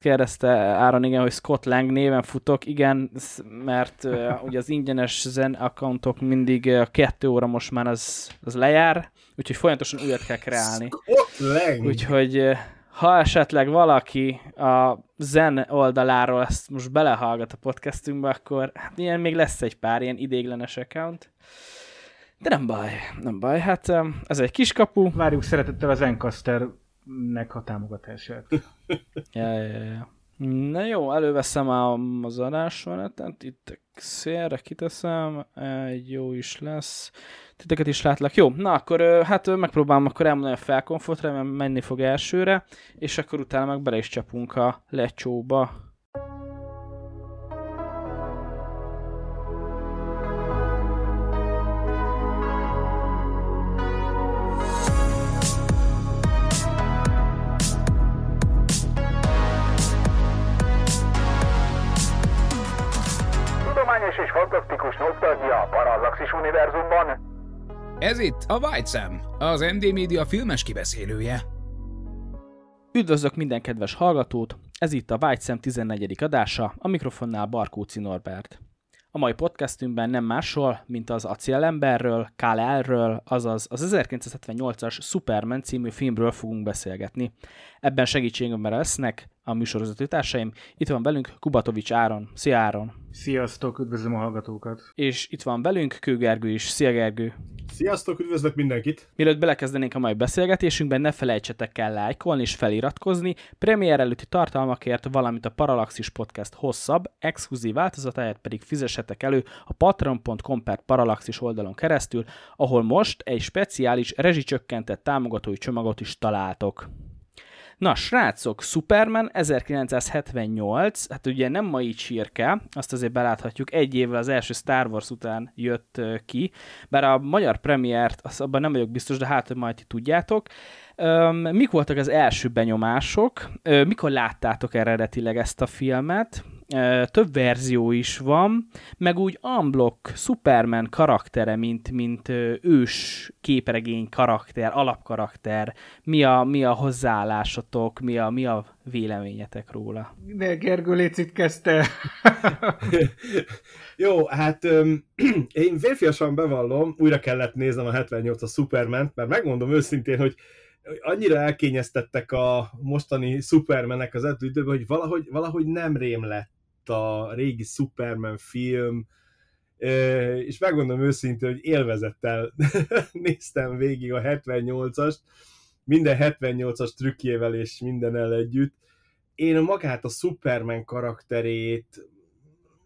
Kérdezte Áron, igen, hogy Scott Lang néven futok, igen, mert uh, ugye az ingyenes Zen accountok mindig a uh, kettő óra most már az, az lejár, úgyhogy folyamatosan újat kell kreálni. Scott Lang! Úgyhogy uh, ha esetleg valaki a Zen oldaláról ezt most belehallgat a podcastünkbe, akkor hát ilyen még lesz egy pár ilyen idéglenes account. De nem baj, nem baj. Hát ez egy kiskapu. Várjuk szeretettel az Encaster nek a támogatását. Ja, ja, ja. Na jó, előveszem az adásmenetet, itt szélre kiteszem, egy jó is lesz. Titeket is látlak. Jó, na akkor hát megpróbálom akkor elmondani a felkonfortra, mert menni fog elsőre, és akkor utána meg bele is csapunk a lecsóba. Univerzumban. Ez itt a White Sam, az MD Media filmes kibeszélője. Üdvözlök minden kedves hallgatót, ez itt a White Sam 14. adása, a mikrofonnál Barkóci Norbert. A mai podcastünkben nem másról, mint az Acélemberről, Kal-Elről, azaz az 1978-as Superman című filmről fogunk beszélgetni. Ebben segítségemben lesznek a műsorvezető társaim. Itt van velünk Kubatovics Áron. Szia Áron! Sziasztok, üdvözlöm a hallgatókat! És itt van velünk Kő Gergő is. Szia Gergő! Sziasztok, üdvözlök mindenkit! Mielőtt belekezdenénk a mai beszélgetésünkben, ne felejtsetek el lájkolni és feliratkozni, premier előtti tartalmakért, valamint a Parallaxis Podcast hosszabb, exkluzív változatáját pedig fizessetek elő a patreon.com per Parallaxis oldalon keresztül, ahol most egy speciális rezsicsökkentett támogatói csomagot is találtok. Na, srácok, Superman 1978, hát ugye nem mai csirke, azt azért beláthatjuk, egy évvel az első Star Wars után jött ki, bár a magyar premiért, az abban nem vagyok biztos, de hát majd ti tudjátok. Mik voltak az első benyomások? Mikor láttátok eredetileg ezt a filmet? Több verzió is van, meg úgy unblock Superman karaktere, mint, mint ős képregény karakter, alapkarakter, mi a, mi a hozzáállásotok, mi a, mi a véleményetek róla? De Gergő Lécit kezdte. Jó, hát öm, én férfiasan bevallom, újra kellett néznem a 78 a Superman, mert megmondom őszintén, hogy annyira elkényeztettek a mostani Supermanek az időben, hogy valahogy, valahogy nem rém lett a régi Superman film, és megmondom őszintén, hogy élvezettel néztem végig a 78-ast, minden 78-as trükkjével és mindennel együtt. Én magát a Superman karakterét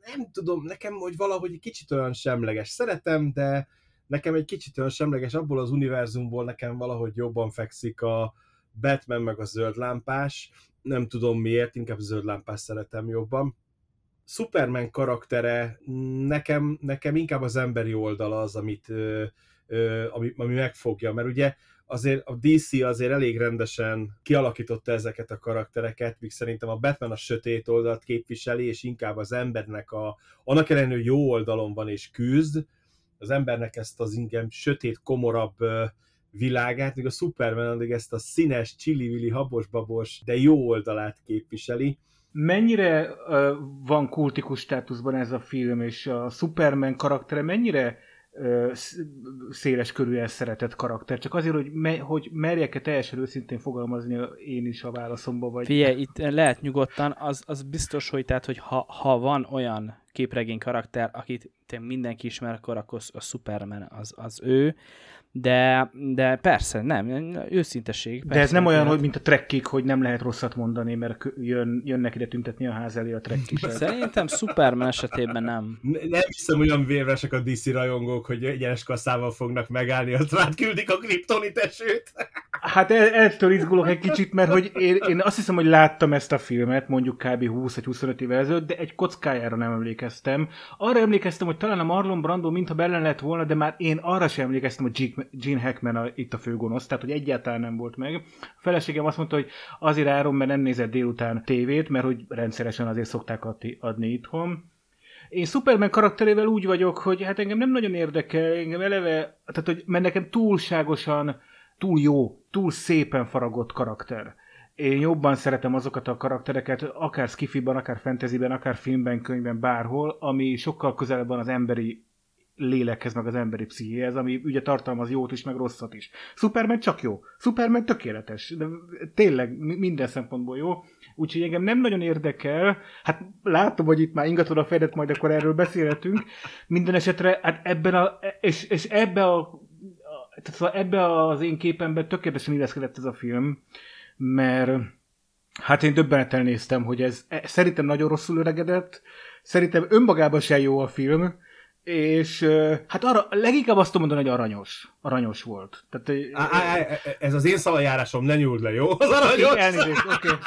nem tudom, nekem hogy valahogy egy kicsit olyan semleges. Szeretem, de nekem egy kicsit olyan semleges, abból az univerzumból nekem valahogy jobban fekszik a Batman meg a zöld lámpás. Nem tudom miért, inkább a zöld lámpás szeretem jobban. Superman karaktere nekem, nekem inkább az emberi oldala az, amit, ö, ö, ami, ami megfogja, mert ugye azért a DC azért elég rendesen kialakította ezeket a karaktereket, míg szerintem a Batman a sötét oldalt képviseli, és inkább az embernek a, annak ellenére, jó oldalon van és küzd, az embernek ezt az ingem sötét, komorabb világát, míg a Superman addig ezt a színes, csili habos-babos, de jó oldalát képviseli mennyire uh, van kultikus státuszban ez a film, és a Superman karaktere mennyire uh, széles körűen szeretett karakter? Csak azért, hogy, me, hogy merjek-e teljesen őszintén fogalmazni én is a válaszomba, vagy... Figyelj, itt lehet nyugodtan, az, az biztos, hogy tehát, hogy ha, ha van olyan képregény karakter, akit mindenki ismer, akkor, akkor a Superman az, az ő, de, de persze, nem, őszinteség. Persze, de ez nem olyan, hogy mint a trekkik, hogy nem lehet rosszat mondani, mert jön, jönnek ide tüntetni a ház elé a trekkik. Szerintem Superman esetében nem. Nem hiszem olyan vérvesek a DC rajongók, hogy egyenes kasszával fognak megállni, azt rád küldik a kriptonit esőt. Hát el, ettől izgulok egy kicsit, mert hogy én, én azt hiszem, hogy láttam ezt a filmet, mondjuk kb. 20 vagy 25 évvel ezelőtt, de egy kockájára nem emlékeztem. Arra emlékeztem, hogy talán a Marlon Brando mintha benne lett volna, de már én arra sem emlékeztem, hogy Gene Hackman a, itt a főgonosz, tehát hogy egyáltalán nem volt meg. A feleségem azt mondta, hogy azért áron, mert nem nézett délután tévét, mert hogy rendszeresen azért szokták adni itthon én Superman karakterével úgy vagyok, hogy hát engem nem nagyon érdekel, engem eleve, tehát hogy mert nekem túlságosan, túl jó, túl szépen faragott karakter. Én jobban szeretem azokat a karaktereket, akár skifiban, akár fantasyben, akár filmben, könyvben, bárhol, ami sokkal közelebb van az emberi lélekhez, meg az emberi pszichéhez, ami ugye tartalmaz jót is, meg rosszat is. Superman csak jó. Superman tökéletes. De tényleg minden szempontból jó. Úgyhogy engem nem nagyon érdekel. Hát látom, hogy itt már ingatod a fejedet, majd akkor erről beszélhetünk. Minden esetre, hát ebben a, és, és ebbe a tehát szóval ebbe az én képemben tökéletesen illeszkedett ez a film, mert hát én döbbenettel néztem, hogy ez e, szerintem nagyon rosszul öregedett, szerintem önmagában sem jó a film, és hát arra, leginkább azt tudom mondani, hogy aranyos. Aranyos volt. Tehát, á, á, á, ez az én szavajárásom, ne nyúld le, jó? Az aranyos! Elnézést, oké. Okay.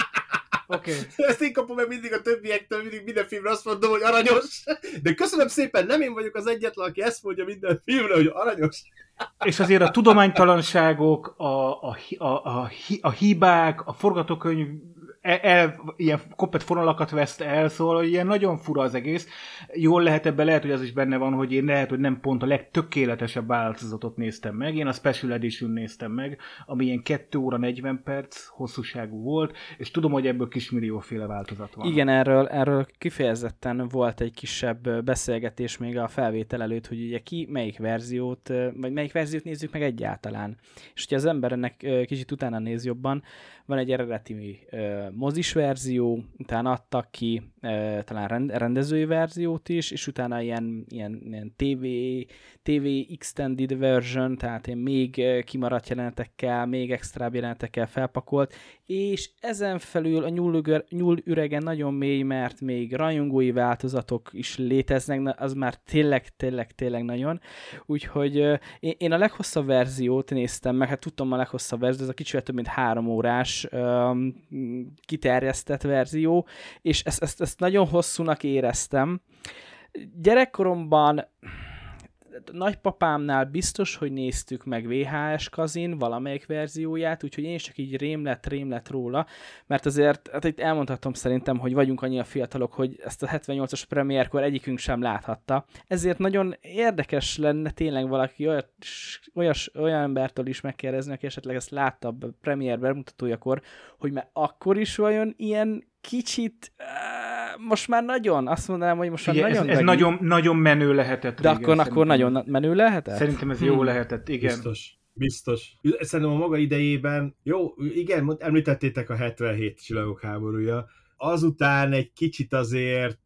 Okay. Ezt én kapom meg mindig a többiektől, mindig minden filmre azt mondom, hogy aranyos. De köszönöm szépen, nem én vagyok az egyetlen, aki ezt mondja minden filmre, hogy aranyos. És azért a tudománytalanságok, a, a, a, a, a hibák, a forgatókönyv el, el, ilyen koppet fonalakat veszt el, szóval ilyen nagyon fura az egész. Jól lehet ebben, lehet, hogy az is benne van, hogy én lehet, hogy nem pont a legtökéletesebb változatot néztem meg. Én a Special Edition néztem meg, ami ilyen 2 óra 40 perc hosszúságú volt, és tudom, hogy ebből kismillióféle változat van. Igen, erről, erről kifejezetten volt egy kisebb beszélgetés még a felvétel előtt, hogy ugye ki melyik verziót, vagy melyik verziót nézzük meg egyáltalán. És hogyha az ember ennek kicsit utána néz jobban, van egy eredeti mozis verzió, utána adtak ki talán rendezői verziót is, és utána ilyen, ilyen, ilyen TV, TV extended version, tehát ilyen még kimaradt jelenetekkel, még extra jelenetekkel felpakolt, és ezen felül a nyúl, nyúl üregen nagyon mély, mert még rajongói változatok is léteznek, az már tényleg, tényleg, tényleg nagyon. Úgyhogy én, én a leghosszabb verziót néztem meg, hát tudtam a leghosszabb verziót, ez a kicsit több mint három órás kiterjesztett verzió, és ezt, ezt, ezt nagyon hosszúnak éreztem. Gyerekkoromban nagypapámnál biztos, hogy néztük meg VHS kazin valamelyik verzióját, úgyhogy én is csak így rém lett, rém lett róla, mert azért, hát itt elmondhatom szerintem, hogy vagyunk annyira fiatalok, hogy ezt a 78-as premierkor egyikünk sem láthatta. Ezért nagyon érdekes lenne tényleg valaki olyas, olyas, olyan embertől is megkérdezni, aki esetleg ezt látta a premier bemutatójakor, hogy már akkor is vajon ilyen kicsit most már nagyon, azt mondanám, hogy most már igen, nagyon... Ez, ez nagyon, nagyon menő lehetett. De régen, akkor, akkor nagyon menő lehetett? Szerintem ez hmm. jó lehetett, igen. Biztos. Biztos. Szerintem a maga idejében, jó, igen, említettétek a 77 csillagok háborúja, azután egy kicsit azért,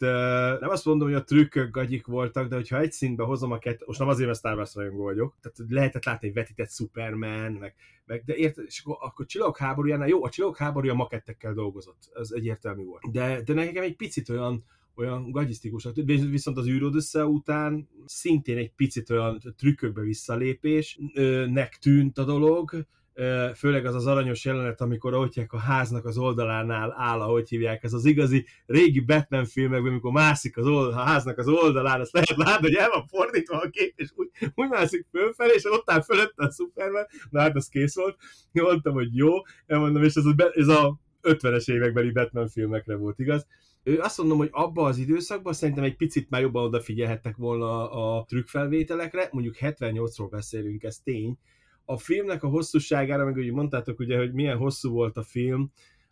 nem azt mondom, hogy a trükkök gagyik voltak, de hogyha egy szintbe hozom a kettőt, most nem azért, mert Star Wars rajongó vagyok, tehát lehetett látni egy vetített Superman, meg, meg de érted, és akkor, akkor csillagok háborújánál, jó, a csillagok háborúja makettekkel dolgozott, ez egyértelmű volt. De, de nekem egy picit olyan, olyan gagyisztikusnak, viszont az űrod össze után szintén egy picit olyan trükkökbe visszalépésnek tűnt a dolog, főleg az az aranyos jelenet, amikor ahogy a háznak az oldalánál áll, ahogy hívják, ez az igazi régi Batman filmekben, amikor mászik az old, a háznak az oldalán, azt lehet látni, hogy el van fordítva a kép, és úgy, úgy mászik fölfelé, és ott áll fölötte a Superman, na hát az kész volt, mondtam, hogy jó, elmondom, és ez a, ez a 50-es évekbeli Batman filmekre volt igaz. Ő azt mondom, hogy abban az időszakban szerintem egy picit már jobban odafigyelhettek volna a trükkfelvételekre, mondjuk 78-ról beszélünk, ez tény, a filmnek a hosszúságára, meg ugye mondtátok ugye, hogy milyen hosszú volt a film,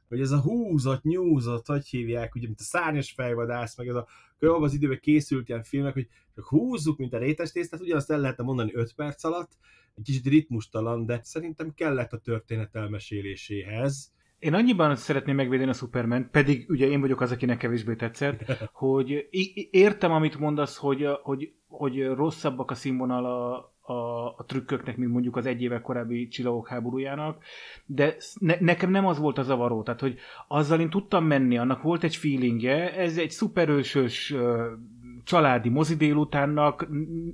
hogy ez a húzott, nyúzott, hogy hívják, ugye, mint a szárnyas fejvadász, meg ez a körülbelül az időben készült ilyen filmek, hogy csak húzzuk, mint a rétes tésztát, ugyanazt el lehetne mondani 5 perc alatt, egy kicsit ritmustalan, de szerintem kellett a történet elmeséléséhez. Én annyiban szeretném megvédeni a Superman, pedig ugye én vagyok az, akinek kevésbé tetszett, hogy értem, amit mondasz, hogy, hogy, hogy rosszabbak a színvonal a, a, a trükköknek, mint mondjuk az egy éve korábbi csillagok háborújának, de ne, nekem nem az volt a zavaró, tehát hogy azzal én tudtam menni, annak volt egy feelingje, ez egy szuperősös családi mozi délutánnak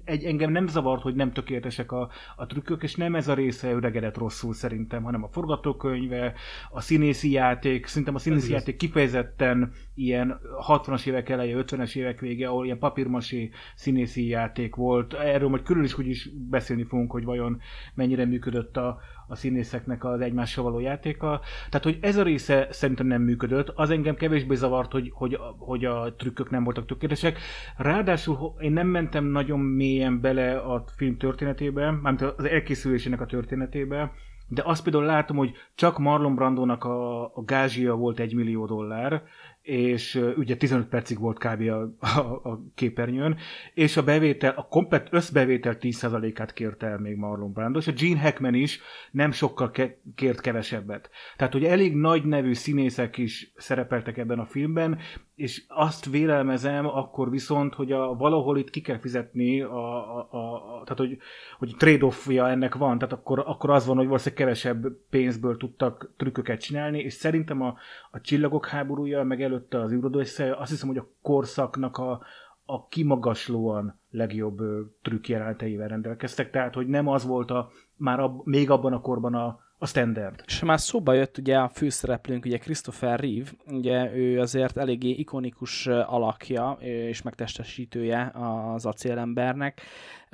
egy, engem nem zavart, hogy nem tökéletesek a, a trükkök, és nem ez a része öregedett rosszul szerintem, hanem a forgatókönyve, a színészi játék, szerintem a színészi játék kifejezetten ilyen 60-as évek eleje, 50-es évek vége, ahol ilyen papírmasi színészi játék volt. Erről majd külön is úgy is beszélni fogunk, hogy vajon mennyire működött a, a színészeknek az egymással való játéka. Tehát, hogy ez a része szerintem nem működött. Az engem kevésbé zavart, hogy, hogy, hogy a trükkök nem voltak tökéletesek. Ráadásul én nem mentem nagyon mélyen bele a film történetébe, mármint az elkészülésének a történetébe, de azt például látom, hogy csak Marlon Brandónak a, a gázsia volt egy millió dollár, és ugye 15 percig volt kb. A, a, a képernyőn, és a bevétel, a komplet összbevétel 10%-át kérte el még Marlon Brando, és a Gene Hackman is nem sokkal ke- kért kevesebbet. Tehát, hogy elég nagy nevű színészek is szerepeltek ebben a filmben, és azt vélelmezem akkor viszont, hogy a, valahol itt ki kell fizetni, a, a, a, tehát hogy, hogy trade-offja ennek van, tehát akkor, akkor az van, hogy valószínűleg kevesebb pénzből tudtak trükköket csinálni, és szerintem a, a csillagok háborúja, meg előtte az űrodóssze, azt hiszem, hogy a korszaknak a, a kimagaslóan legjobb trükk jeleneteivel rendelkeztek, tehát hogy nem az volt a, már ab, még abban a korban a, a standard. És már szóba jött ugye a főszereplőnk, ugye Christopher Reeve, ugye ő azért eléggé ikonikus alakja és megtestesítője az acélembernek.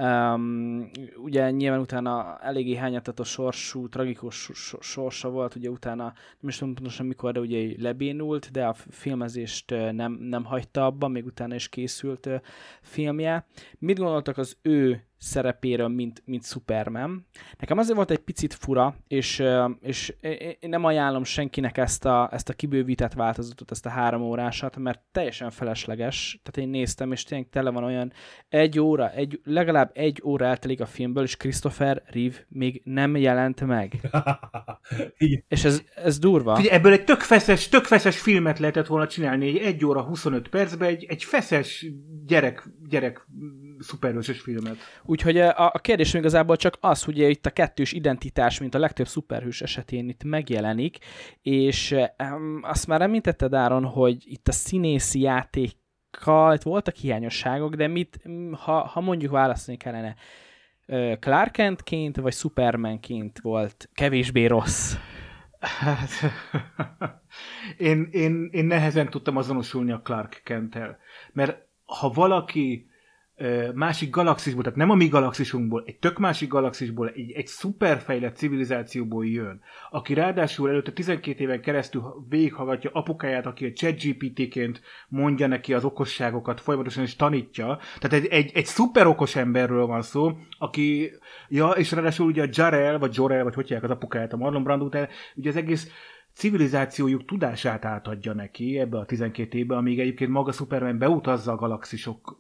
Um, ugye nyilván utána eléggé hányatatos sorsú, tragikus sorsa volt, ugye utána nem is tudom pontosan mikor, de ugye lebénult, de a filmezést nem, nem hagyta abba, még utána is készült filmje. Mit gondoltak az ő szerepéről, mint, mint Superman. Nekem azért volt egy picit fura, és, és én nem ajánlom senkinek ezt a, ezt a kibővített változatot, ezt a három órásat, mert teljesen felesleges. Tehát én néztem, és tényleg tele van olyan egy óra, egy, legalább egy óra eltelik a filmből, és Christopher Reeve még nem jelent meg. és ez, ez durva. Figyelj, ebből egy tök feszes, tök feszes filmet lehetett volna csinálni, egy, egy óra 25 percben, egy, egy feszes gyerek, gyerek szuperhősös filmet. Úgyhogy a, a kérdés igazából csak az, hogy itt a kettős identitás, mint a legtöbb szuperhős esetén itt megjelenik, és um, azt már említetted Áron, hogy itt a színészi játék voltak hiányosságok, de mit, ha, ha mondjuk választani kellene, Clark Kentként vagy Supermanként volt kevésbé rossz? Hát, én, én, én nehezen tudtam azonosulni a Clark Kent-tel, mert ha valaki másik galaxisból, tehát nem a mi galaxisunkból, egy tök másik galaxisból, egy, egy szuperfejlett civilizációból jön, aki ráadásul előtte 12 éven keresztül végighallgatja apukáját, aki a ChatGPT-ként mondja neki az okosságokat, folyamatosan is tanítja. Tehát egy, egy, egy szuper okos emberről van szó, aki, ja, és ráadásul ugye a Jarel, vagy Jorel, vagy hogy hívják az apukáját, a Marlon Brando, ugye az egész civilizációjuk tudását átadja neki ebbe a 12 évbe, amíg egyébként maga Superman beutazza a galaxisok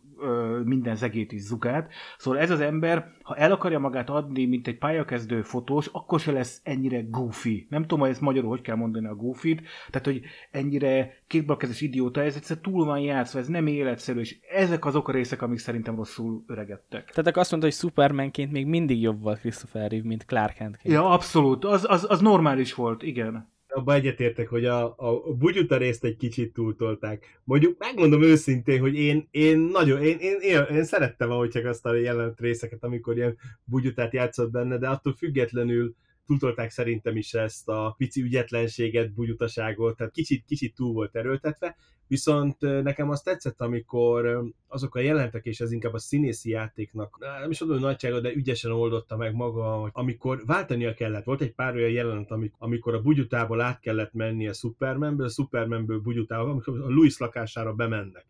minden zegét is zugát. Szóval ez az ember, ha el akarja magát adni, mint egy pályakezdő fotós, akkor se lesz ennyire goofy. Nem tudom, hogy ezt magyarul hogy kell mondani a goofy tehát, hogy ennyire kétbalkezes idióta, ez egyszer túl van játszva, ez nem életszerű, és ezek azok a részek, amik szerintem rosszul öregedtek. Tehát akkor azt mondta, hogy Supermanként még mindig jobb volt Christopher Reeve, mint Clark Kentként. Ja, abszolút. Az, az, az normális volt, igen abban egyetértek, hogy a, a bugyuta részt egy kicsit túltolták. Mondjuk megmondom őszintén, hogy én, én nagyon, én, én, én, én szerettem ahogy csak azt a jelenet részeket, amikor ilyen bugyutát játszott benne, de attól függetlenül túltolták szerintem is ezt a pici ügyetlenséget, bugyutaságot, tehát kicsit, kicsit túl volt erőltetve, viszont nekem azt tetszett, amikor azok a jelentek, és ez inkább a színészi játéknak, nem is tudom nagysága, de ügyesen oldotta meg maga, amikor váltania kellett, volt egy pár olyan jelenet, amikor a bugyutából át kellett menni a Supermanből, a Supermanből bugyutába, amikor a Louis lakására bemennek.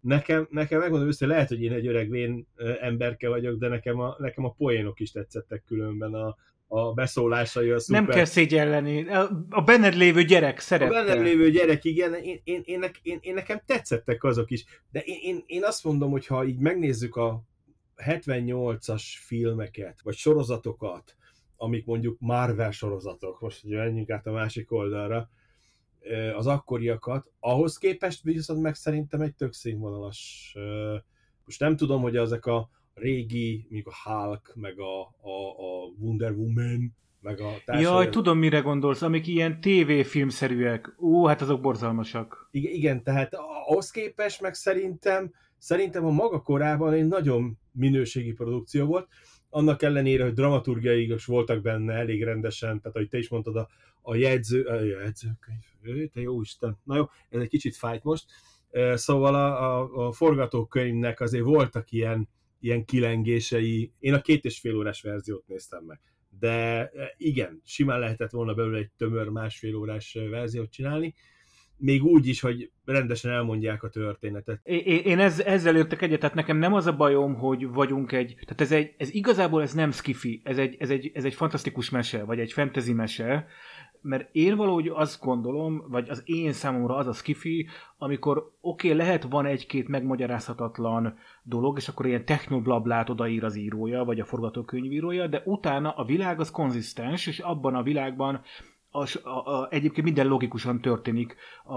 Nekem, nekem megmondom őszintén, lehet, hogy én egy öreg vén emberke vagyok, de nekem a, nekem a poénok is tetszettek különben a, a beszólásai a szuper... Nem kell szégyelleni. A benned lévő gyerek szerette. A benned lévő gyerek, igen. Én, én, én, én, én nekem tetszettek azok is. De én, én, én azt mondom, hogy ha így megnézzük a 78-as filmeket, vagy sorozatokat, amik mondjuk Marvel sorozatok, most hogy menjünk át a másik oldalra, az akkoriakat, ahhoz képest viszont meg szerintem egy tök színvonalas, most nem tudom, hogy ezek a régi, mondjuk a Hulk, meg a, a, a Wonder Woman, meg a társai... Jaj, tudom, mire gondolsz, amik ilyen tévéfilmszerűek. Ó, hát azok borzalmasak. Igen, igen tehát ahhoz képest meg szerintem, szerintem a maga korában egy nagyon minőségi produkció volt, annak ellenére, hogy dramaturgiai is voltak benne elég rendesen, tehát ahogy te is mondtad, a, a jegyző, a jegyzőkönyv, te jó Isten, na jó, ez egy kicsit fájt most, szóval a, a, a forgatókönyvnek azért voltak ilyen, ilyen kilengései, én a két és fél órás verziót néztem meg, de igen, simán lehetett volna belőle egy tömör másfél órás verziót csinálni, még úgy is, hogy rendesen elmondják a történetet. Én, én ez, ezzel értek egyet, tehát nekem nem az a bajom, hogy vagyunk egy, tehát ez, egy, ez igazából ez nem skifi, ez egy, ez, egy, ez egy fantasztikus mese, vagy egy fantasy mese, mert én valahogy azt gondolom, vagy az én számomra az a skifi, amikor oké, okay, lehet van egy-két megmagyarázhatatlan dolog, és akkor ilyen technoblablát odaír az írója, vagy a forgatókönyvírója, de utána a világ az konzisztens, és abban a világban az, a, a, egyébként minden logikusan történik a,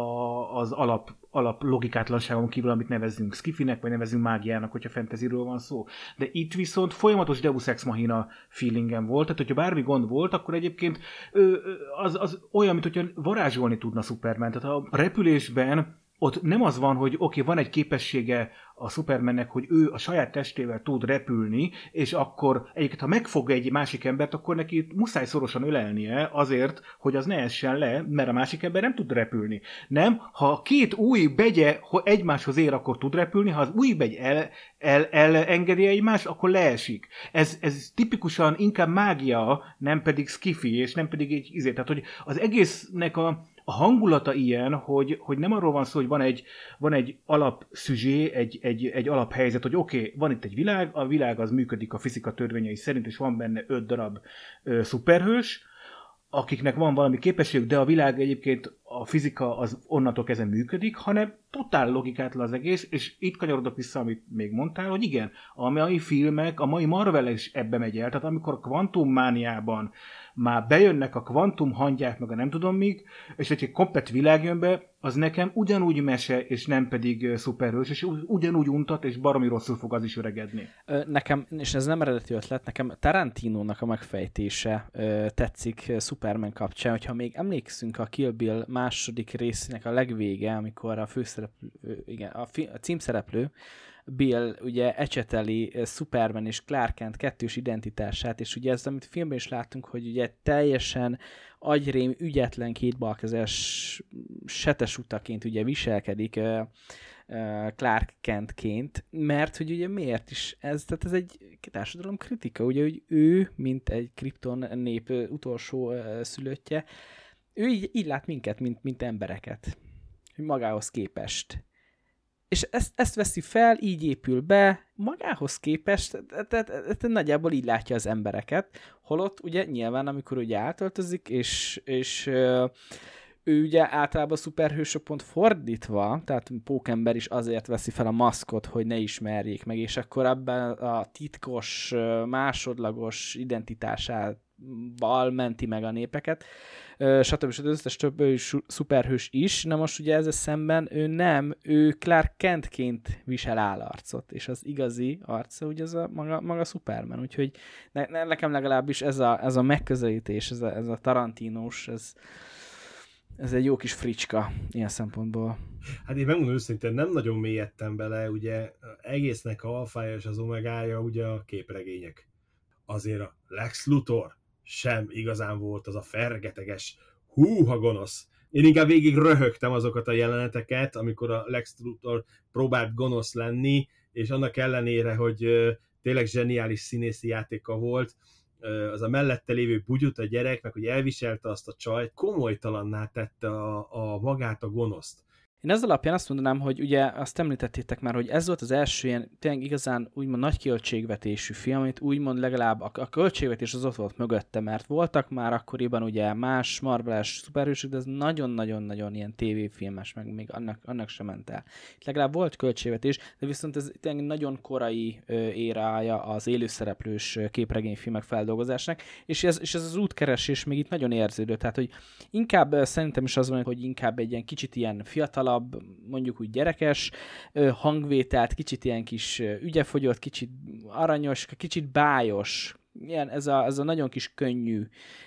az alap, alap logikátlanságon kívül, amit nevezünk skifinek, vagy nevezünk mágiának, hogyha fantasyről van szó. De itt viszont folyamatos Deus Ex Machina feelingem volt, tehát hogyha bármi gond volt, akkor egyébként ö, az, az olyan, mint hogyha varázsolni tudna Superman. Tehát a repülésben ott nem az van, hogy oké, okay, van egy képessége a Supermannek, hogy ő a saját testével tud repülni, és akkor egyébként, ha megfog egy másik embert, akkor neki muszáj szorosan ölelnie azért, hogy az ne essen le, mert a másik ember nem tud repülni. Nem, ha két új begye egymáshoz ér, akkor tud repülni, ha az új begy el, el, elengedi egymást, akkor leesik. Ez, ez tipikusan inkább mágia, nem pedig skifi, és nem pedig egy izé. Tehát, hogy az egésznek a, a hangulata ilyen, hogy, hogy nem arról van szó, hogy van egy, van egy alapszüzsé, egy, egy, egy alaphelyzet, hogy oké, okay, van itt egy világ, a világ az működik a fizika törvényei szerint, és van benne öt darab ö, szuperhős, akiknek van valami képességük, de a világ egyébként a fizika az onnantól kezdve működik, hanem totál logikátlan az egész, és itt kanyarodok vissza, amit még mondtál, hogy igen, a mai filmek, a mai Marvel is ebbe megy el, tehát amikor a kvantummániában már bejönnek a kvantum hangyák, meg a nem tudom még, és egy komplet világ jön be, az nekem ugyanúgy mese, és nem pedig szuperhős, és ugyanúgy untat, és baromi rosszul fog az is öregedni. Nekem, és ez nem eredeti ötlet, nekem Tarantinónak a megfejtése tetszik Superman kapcsán, hogyha még emlékszünk a Kill Bill második részének a legvége, amikor a főszereplő, igen, a, fi, a címszereplő Bill ugye ecseteli Superman és Clark Kent kettős identitását, és ugye ez, amit filmben is láttunk, hogy ugye teljesen agyrém, ügyetlen kétbalkezes setes utaként ugye viselkedik Clark Kentként, mert hogy ugye miért is ez, tehát ez egy társadalom kritika, ugye, hogy ő, mint egy Krypton nép utolsó szülöttje, ő így, így lát minket, mint, mint embereket, magához képest és ezt, ezt veszi fel, így épül be, magához képest, tehát nagyjából így látja az embereket, holott ugye nyilván, amikor ugye átöltözik, és, és ő ugye általában szuperhősök pont fordítva, tehát Pókember is azért veszi fel a maszkot, hogy ne ismerjék meg, és akkor ebben a titkos, másodlagos identitását bal menti meg a népeket, stb. stb. Összes több ő szuperhős is, na most ugye ezzel szemben ő nem, ő Clark Kentként visel állarcot, és az igazi arca ugye az a maga, maga Superman, úgyhogy ne, ne, nekem legalábbis ez a, ez a megközelítés, ez a, ez a Tarantinos, ez, ez egy jó kis fricska ilyen szempontból. Hát én megmondom őszintén, nem nagyon mélyedtem bele, ugye egésznek a alfája és az omegája ugye a képregények. Azért a Lex Luthor, sem igazán volt az a fergeteges, húha gonosz. Én inkább végig röhögtem azokat a jeleneteket, amikor a Lex Luthor próbált gonosz lenni, és annak ellenére, hogy tényleg zseniális színészi játéka volt, az a mellette lévő bugyut a gyerek, meg hogy elviselte azt a csajt, komolytalanná tette a, a magát a gonoszt. Én ez alapján azt mondanám, hogy ugye azt említettétek már, hogy ez volt az első ilyen tényleg igazán úgymond nagy költségvetésű film, amit úgymond legalább a, a költségvetés az ott volt mögötte, mert voltak már akkoriban ugye más Marvel-es szuperhősök, de ez nagyon-nagyon-nagyon ilyen tévéfilmes, meg még annak, annak sem ment el. Itt legalább volt költségvetés, de viszont ez tényleg nagyon korai ö, érája az élőszereplős képregényfilmek feldolgozásnak, és ez, és ez az útkeresés még itt nagyon érződő, tehát hogy inkább szerintem is az van, hogy inkább egy ilyen kicsit ilyen fiatalabb, fiatalabb, mondjuk úgy gyerekes hangvételt, kicsit ilyen kis ügyefogyott, kicsit aranyos, kicsit bájos. Ilyen, ez, a, ez a nagyon kis könnyű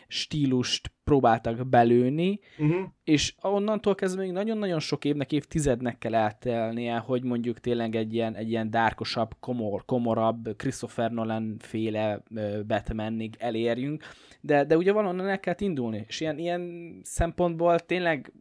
stílust próbáltak belőni, Uh-huh. és onnantól kezdve még nagyon-nagyon sok évnek, évtizednek kell eltelnie, hogy mondjuk tényleg egy ilyen, egy ilyen dárkosabb, komor, komorabb, Christopher Nolan féle Batmanig elérjünk, de, de ugye valahonnan el kellett indulni, és ilyen, ilyen szempontból tényleg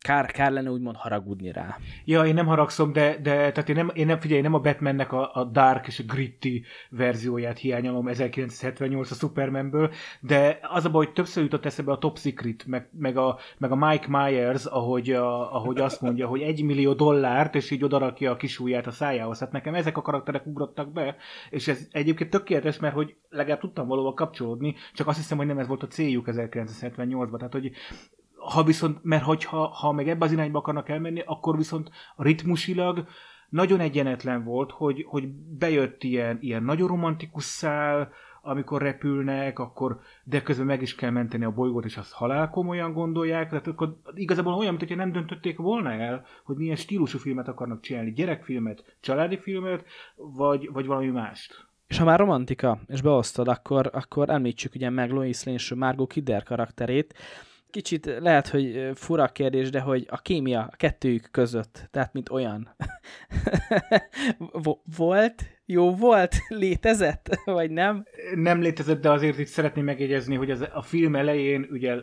kár, kár lenne úgymond haragudni rá. Ja, én nem haragszom, de, de tehát én nem, én nem figyelj, nem a Batmannek a, a dark és a gritty verzióját hiányolom 1978 a Supermanből, de az a baj, hogy többször jutott eszembe a Top Secret, meg, meg, a, meg a Mike Myers, ahogy, a, ahogy azt mondja, hogy egy millió dollárt, és így odarakja a kis ujját a szájához. Hát nekem ezek a karakterek ugrottak be, és ez egyébként tökéletes, mert hogy legalább tudtam valóban kapcsolódni, csak azt hiszem, hogy nem ez volt a céljuk 1978-ban. Tehát, hogy ha viszont, mert hogyha, ha meg ebbe az irányba akarnak elmenni, akkor viszont ritmusilag nagyon egyenetlen volt, hogy, hogy bejött ilyen, ilyen nagyon romantikus szál, amikor repülnek, akkor de közben meg is kell menteni a bolygót, és azt halál komolyan gondolják, tehát akkor igazából olyan, mintha nem döntötték volna el, hogy milyen stílusú filmet akarnak csinálni, gyerekfilmet, családi filmet, vagy, vagy valami mást. És ha már romantika, és beosztod, akkor, akkor említsük ugye meg Lois Lane és Margot Kidder karakterét. Kicsit lehet, hogy fura kérdés, de hogy a kémia a kettőjük között, tehát mint olyan. Vo- volt? Jó volt? Létezett? Vagy nem? Nem létezett, de azért itt szeretném megjegyezni, hogy az, a film elején ugye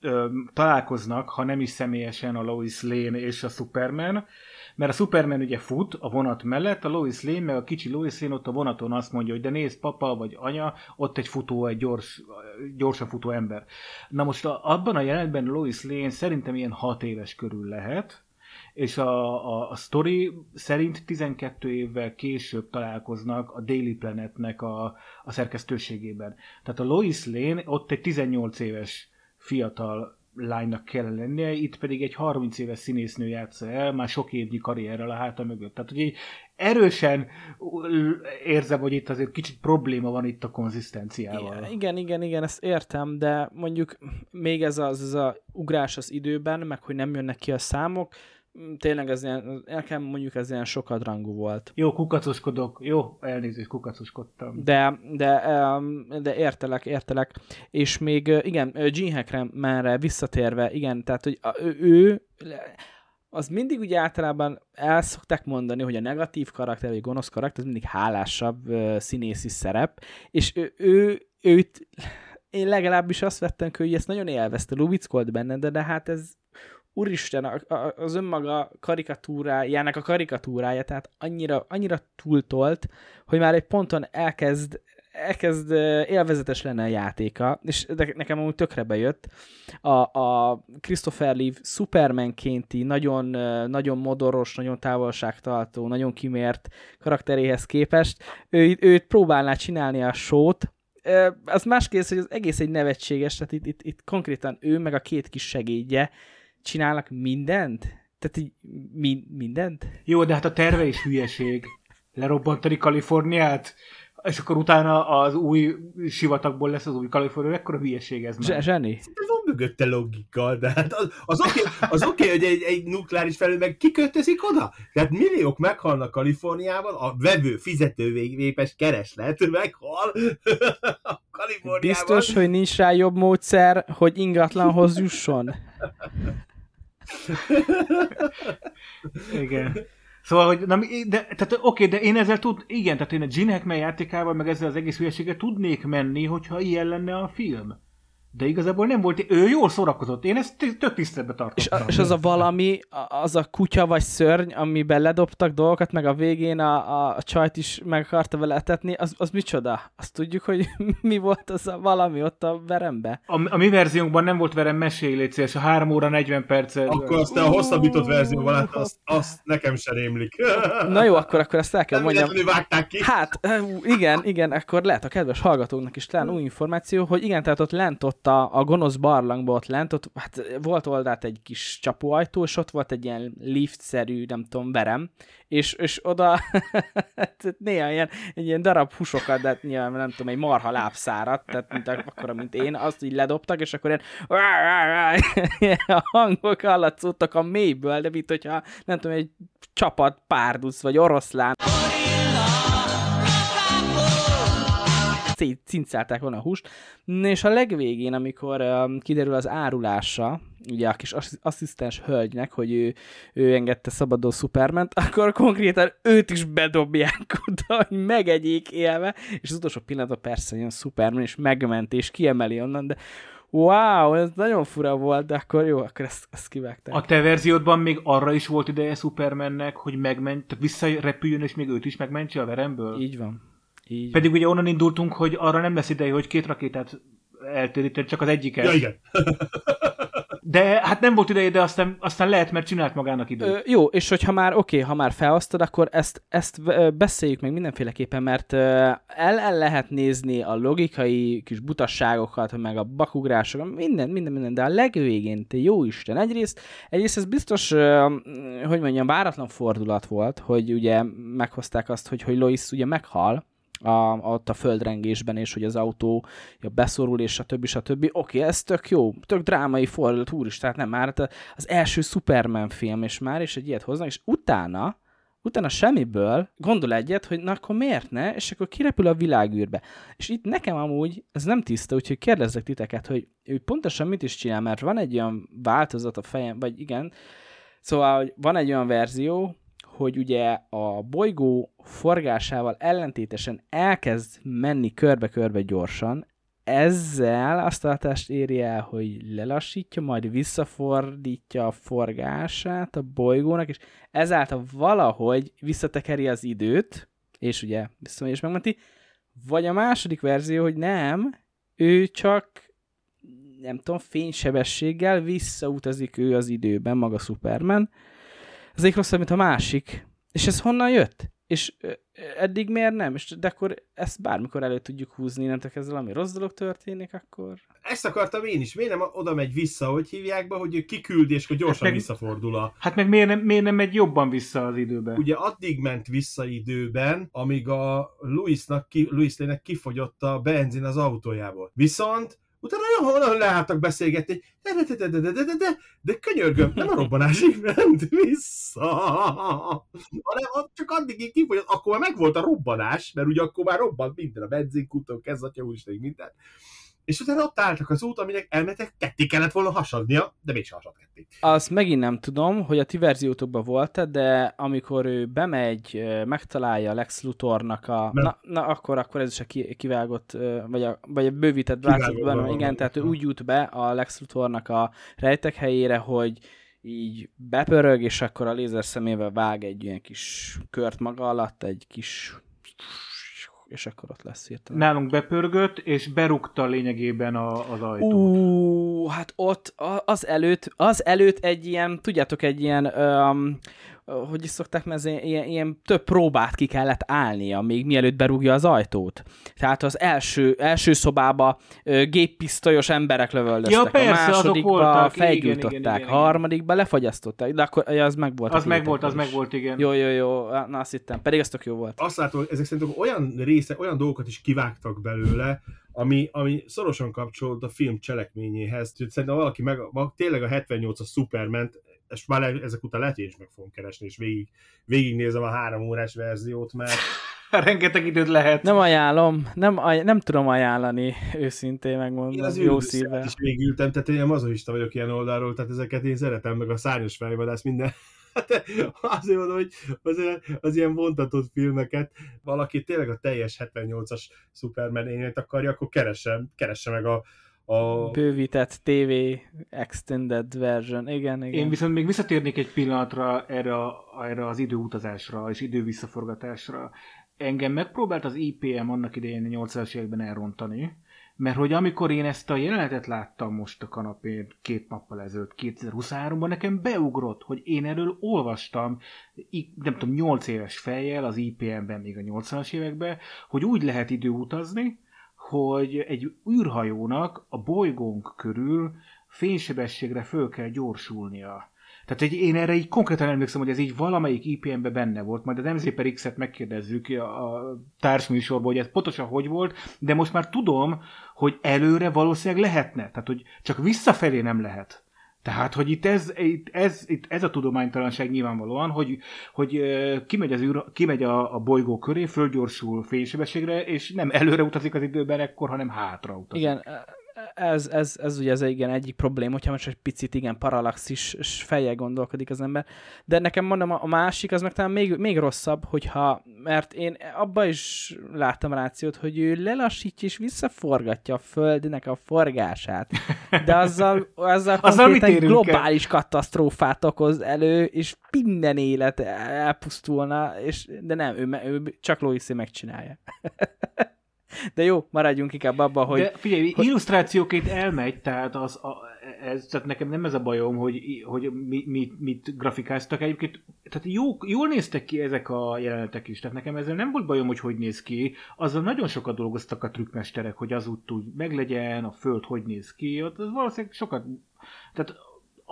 ö, találkoznak, ha nem is személyesen a Lois Lane és a Superman, mert a Superman ugye fut a vonat mellett, a Lois Lane meg a kicsi Lois Lane ott a vonaton azt mondja, hogy de nézd, papa vagy anya, ott egy futó, egy gyors, gyorsan futó ember. Na most a, abban a jelenetben Lois Lane szerintem ilyen 6 éves körül lehet, és a, a, a story szerint 12 évvel később találkoznak a Daily Planetnek a, a szerkesztőségében. Tehát a Lois Lane ott egy 18 éves fiatal lánynak kell lennie, itt pedig egy 30 éves színésznő játsza el, már sok évnyi karrierrel a háta mögött. Tehát, hogy így erősen érzem, hogy itt azért kicsit probléma van itt a konzisztenciával. Igen, igen, igen, ezt értem, de mondjuk még ez az, ez a ugrás az időben, meg hogy nem jönnek ki a számok, tényleg ez ilyen, nekem mondjuk ez ilyen sokadrangú volt. Jó, kukacoskodok. Jó, elnézést, kukacoskodtam. De, de, de értelek, értelek. És még igen, Gene Hackmanre visszatérve, igen, tehát hogy ő, ő az mindig ugye általában el szokták mondani, hogy a negatív karakter, vagy a gonosz karakter, az mindig hálásabb színészi szerep, és ő, ő őt, én legalábbis azt vettem, hogy ezt nagyon élvezte, lubickolt benne, de, de hát ez úristen, a- a- az önmaga karikatúrájának a karikatúrája, tehát annyira, annyira túltolt, hogy már egy ponton elkezd, elkezd élvezetes lenne a játéka, és de nekem amúgy tökre bejött. A, a Christopher Reeve Supermankénti, nagyon, nagyon modoros, nagyon távolságtartó, nagyon kimért karakteréhez képest, ő, őt próbálná csinálni a sót, az más kérdés, hogy az egész egy nevetséges, tehát itt, itt, itt konkrétan ő meg a két kis segédje csinálnak mindent? Tehát így mi, mindent? Jó, de hát a terve is hülyeség. Lerobbantani Kaliforniát, és akkor utána az új sivatagból lesz az új Kalifornia, ekkora hülyeség ez már. zseni? De van mögötte logika, de hát az, az oké, az oké, hogy egy, egy nukleáris felül meg kiköltözik oda. Tehát milliók meghalnak Kaliforniában, a vevő, fizetővépes kereslet meghal Kaliforniában. Biztos, hogy nincs rá jobb módszer, hogy ingatlanhoz jusson? Igen. Szóval, hogy na, de, tehát oké, de én ezzel tud, igen, tehát én a Gene Hackman játékával, meg ezzel az egész hülyeséggel tudnék menni, hogyha ilyen lenne a film. De igazából nem volt, ő jól szórakozott. Én ezt t- tök tiszteletbe És, tartottam. a, és az a valami, az a kutya vagy szörny, amiben ledobtak dolgokat, meg a végén a, a, a csajt is meg akarta vele etetni, az, az micsoda? Azt tudjuk, hogy mi volt az a valami ott a verembe? A, a mi verziónkban nem volt velem mesélj, légy szíves, a 3 óra 40 percet. Akkor azt a hosszabbított verzióban hát azt, azt nekem sem rémlik. Na jó, akkor, akkor ezt el kell Nem mondjam. vágták ki. Hát, igen, igen, akkor lehet a kedves hallgatóknak is talán új információ, hogy igen, tehát ott lent ott a, a gonosz barlangba ott lent, ott hát volt oldalt egy kis csapóajtó, és ott volt egy ilyen liftszerű, nem tudom, verem, és, és oda hát néha ilyen, egy ilyen darab húsokat, de hát nyilván nem tudom, egy marha lábszárat, tehát mint akkor, mint én, azt így ledobtak, és akkor ilyen, ilyen hangok hallatszottak a mélyből, de mint hogyha nem tudom, egy csapat párduc, vagy oroszlán szétcincálták volna a húst. És a legvégén, amikor kiderül az árulása, ugye a kis asszisztens hölgynek, hogy ő, ő engedte szabadó Superment, akkor konkrétan őt is bedobják oda, hogy megegyék élve, és az utolsó pillanatban persze jön Superman, és megment, és kiemeli onnan, de wow, ez nagyon fura volt, de akkor jó, akkor ezt, ezt kivágták. A te verziódban még arra is volt ideje Supermannek, hogy megment, tehát visszarepüljön, és még őt is megmentse a veremből? Így van. Így Pedig ugye onnan indultunk, hogy arra nem lesz ideje, hogy két rakétát eltérített, csak az egyiket. Ja, igen. De hát nem volt ideje, de aztán, aztán lehet, mert csinált magának időt. Ö, jó, és hogyha már oké, okay, ha már felosztod, akkor ezt, ezt beszéljük meg mindenféleképpen, mert el, el lehet nézni a logikai kis butasságokat, meg a bakugrásokat, minden, minden, minden, de a legvégén, te jó Isten, egyrészt, egyrészt ez biztos, hogy mondjam, váratlan fordulat volt, hogy ugye meghozták azt, hogy, hogy Lois ugye meghal, a, ott a földrengésben, és hogy az autó ja, beszorul, és a többi, Oké, ez tök jó, tök drámai fordulat, úristen, tehát nem már hát az első Superman film, és már, és egy ilyet hoznak, és utána, utána semmiből gondol egyet, hogy na akkor miért ne, és akkor kirepül a világűrbe. És itt nekem amúgy ez nem tiszta, úgyhogy kérdezzek titeket, hogy ő pontosan mit is csinál, mert van egy olyan változat a fejem, vagy igen, szóval hogy van egy olyan verzió, hogy ugye a bolygó forgásával ellentétesen elkezd menni körbe-körbe gyorsan, ezzel azt a hatást éri el, hogy lelassítja, majd visszafordítja a forgását a bolygónak, és ezáltal valahogy visszatekeri az időt, és ugye visszamegy és megmenti, vagy a második verzió, hogy nem, ő csak nem tudom, fénysebességgel visszautazik ő az időben, maga Superman, ez egyik rosszabb, mint a másik. És ez honnan jött? És eddig miért nem? És, de akkor ezt bármikor elő tudjuk húzni, nem ezzel, ami rossz dolog történik, akkor... Ezt akartam én is. Miért nem oda megy vissza, hogy hívják be, hogy kiküldi, és hogy gyorsan hát meg, visszafordul a... Hát meg miért nem, miért nem megy jobban vissza az időbe? Ugye addig ment vissza időben, amíg a Louisnak, ki, Louis Lane-nek kifogyott a benzin az autójából. Viszont Utána nagyon leálltak beszélgetni, de, de, de, de, de, de, de, de, de könyörgöm, nem a robbanásig ment vissza, hanem csak addig kifogyott, akkor már megvolt a robbanás, mert ugye akkor már robbant minden, a benzinkúton, kezd atya úristen, minden és utána ott álltak az út, aminek elmetek, ketté kellett volna hasadnia, de mégsem hasad ketté. Azt megint nem tudom, hogy a ti verziótokban volt de amikor ő bemegy, megtalálja Lex Luthornak a... Na, na, akkor, akkor ez is a kivágott, vagy a, vagy a bővített változatban, igen, tehát ő úgy jut be a Lex Luthornak a rejtek helyére, hogy így bepörög, és akkor a lézer szemével vág egy ilyen kis kört maga alatt, egy kis és akkor ott lesz hirtelen. Nálunk bepörgött, és berúgta lényegében a, az ajtót. Ú, hát ott az előtt, az előtt egy ilyen, tudjátok, egy ilyen um, hogy is szokták, mert ilyen, ilyen több próbát ki kellett állnia, még mielőtt berúgja az ajtót. Tehát az első, első szobába géppisztolyos emberek lövöldöztek, ja, persze, a másodikba felgyújtották, a harmadikba lefagyasztották, de akkor ja, az meg volt. Az meg volt, az meg volt, igen. Jó, jó, jó, na azt hittem, pedig az tök jó volt. Azt látom, hogy ezek szerintem olyan része, olyan dolgokat is kivágtak belőle, ami, ami szorosan kapcsolódott a film cselekményéhez. Szerintem valaki meg, tényleg a 78-as Superman és már ezek után lehet, hogy is meg fogom keresni, és végig, végignézem a három órás verziót, mert rengeteg időt lehet. Nem ajánlom, nem, aj- nem tudom ajánlani, őszintén megmondom, én az jó szívvel. is végültem, tehát én mazoista vagyok ilyen oldalról, tehát ezeket én szeretem, meg a szárnyas fejvadász minden. Hát azért mondom, hogy az, az ilyen vontatott filmeket, valaki tényleg a teljes 78-as Superman akarja, akkor keresse, keresse meg a, a... Bővített TV Extended Version, igen, igen. Én viszont még visszatérnék egy pillanatra erre, erre az időutazásra és idővisszaforgatásra. Engem megpróbált az IPM annak idején a 80-as években elrontani, mert hogy amikor én ezt a jelenetet láttam most a kanapén két nappal ezelőtt, 2023-ban, nekem beugrott, hogy én erről olvastam, nem tudom, 8 éves fejjel az IPM-ben még a 80-as években, hogy úgy lehet időutazni, hogy egy űrhajónak a bolygónk körül fénysebességre föl kell gyorsulnia. Tehát egy, én erre így konkrétan emlékszem, hogy ez így valamelyik IPM-be benne volt, majd az MZ per X-et megkérdezzük a társműsorból, hogy ez pontosan hogy volt, de most már tudom, hogy előre valószínűleg lehetne. Tehát, hogy csak visszafelé nem lehet. Tehát, hogy itt ez, itt ez, itt ez a tudománytalanság nyilvánvalóan, hogy, hogy kimegy, az űr, kimegy a, a bolygó köré, fölgyorsul fénysebességre, és nem előre utazik az időben ekkor, hanem hátra utazik. Igen, ez, ez, ez ugye az igen egyik probléma, hogyha most egy picit igen paralaxis fejjel gondolkodik az ember. De nekem mondom, a másik az meg talán még, még rosszabb, hogyha, mert én abba is láttam rációt, hogy ő lelassítja és visszaforgatja a Földnek a forgását. De azzal, azzal, azzal konkrétan globális el? katasztrófát okoz elő, és minden élet elpusztulna, és, de nem, ő, ő csak Lois megcsinálja. De jó, maradjunk inkább abban, hogy... De figyelj, hogy... illusztrációként elmegy, tehát, az, a, ez, tehát nekem nem ez a bajom, hogy, hogy mit, mit, mit grafikáztak. Egyébként tehát jó, jól néztek ki ezek a jelenetek is, tehát nekem ezzel nem volt bajom, hogy hogy néz ki. Azzal nagyon sokat dolgoztak a trükkmesterek, hogy az úgy meglegyen, a föld hogy néz ki. Ott az valószínűleg sokat... Tehát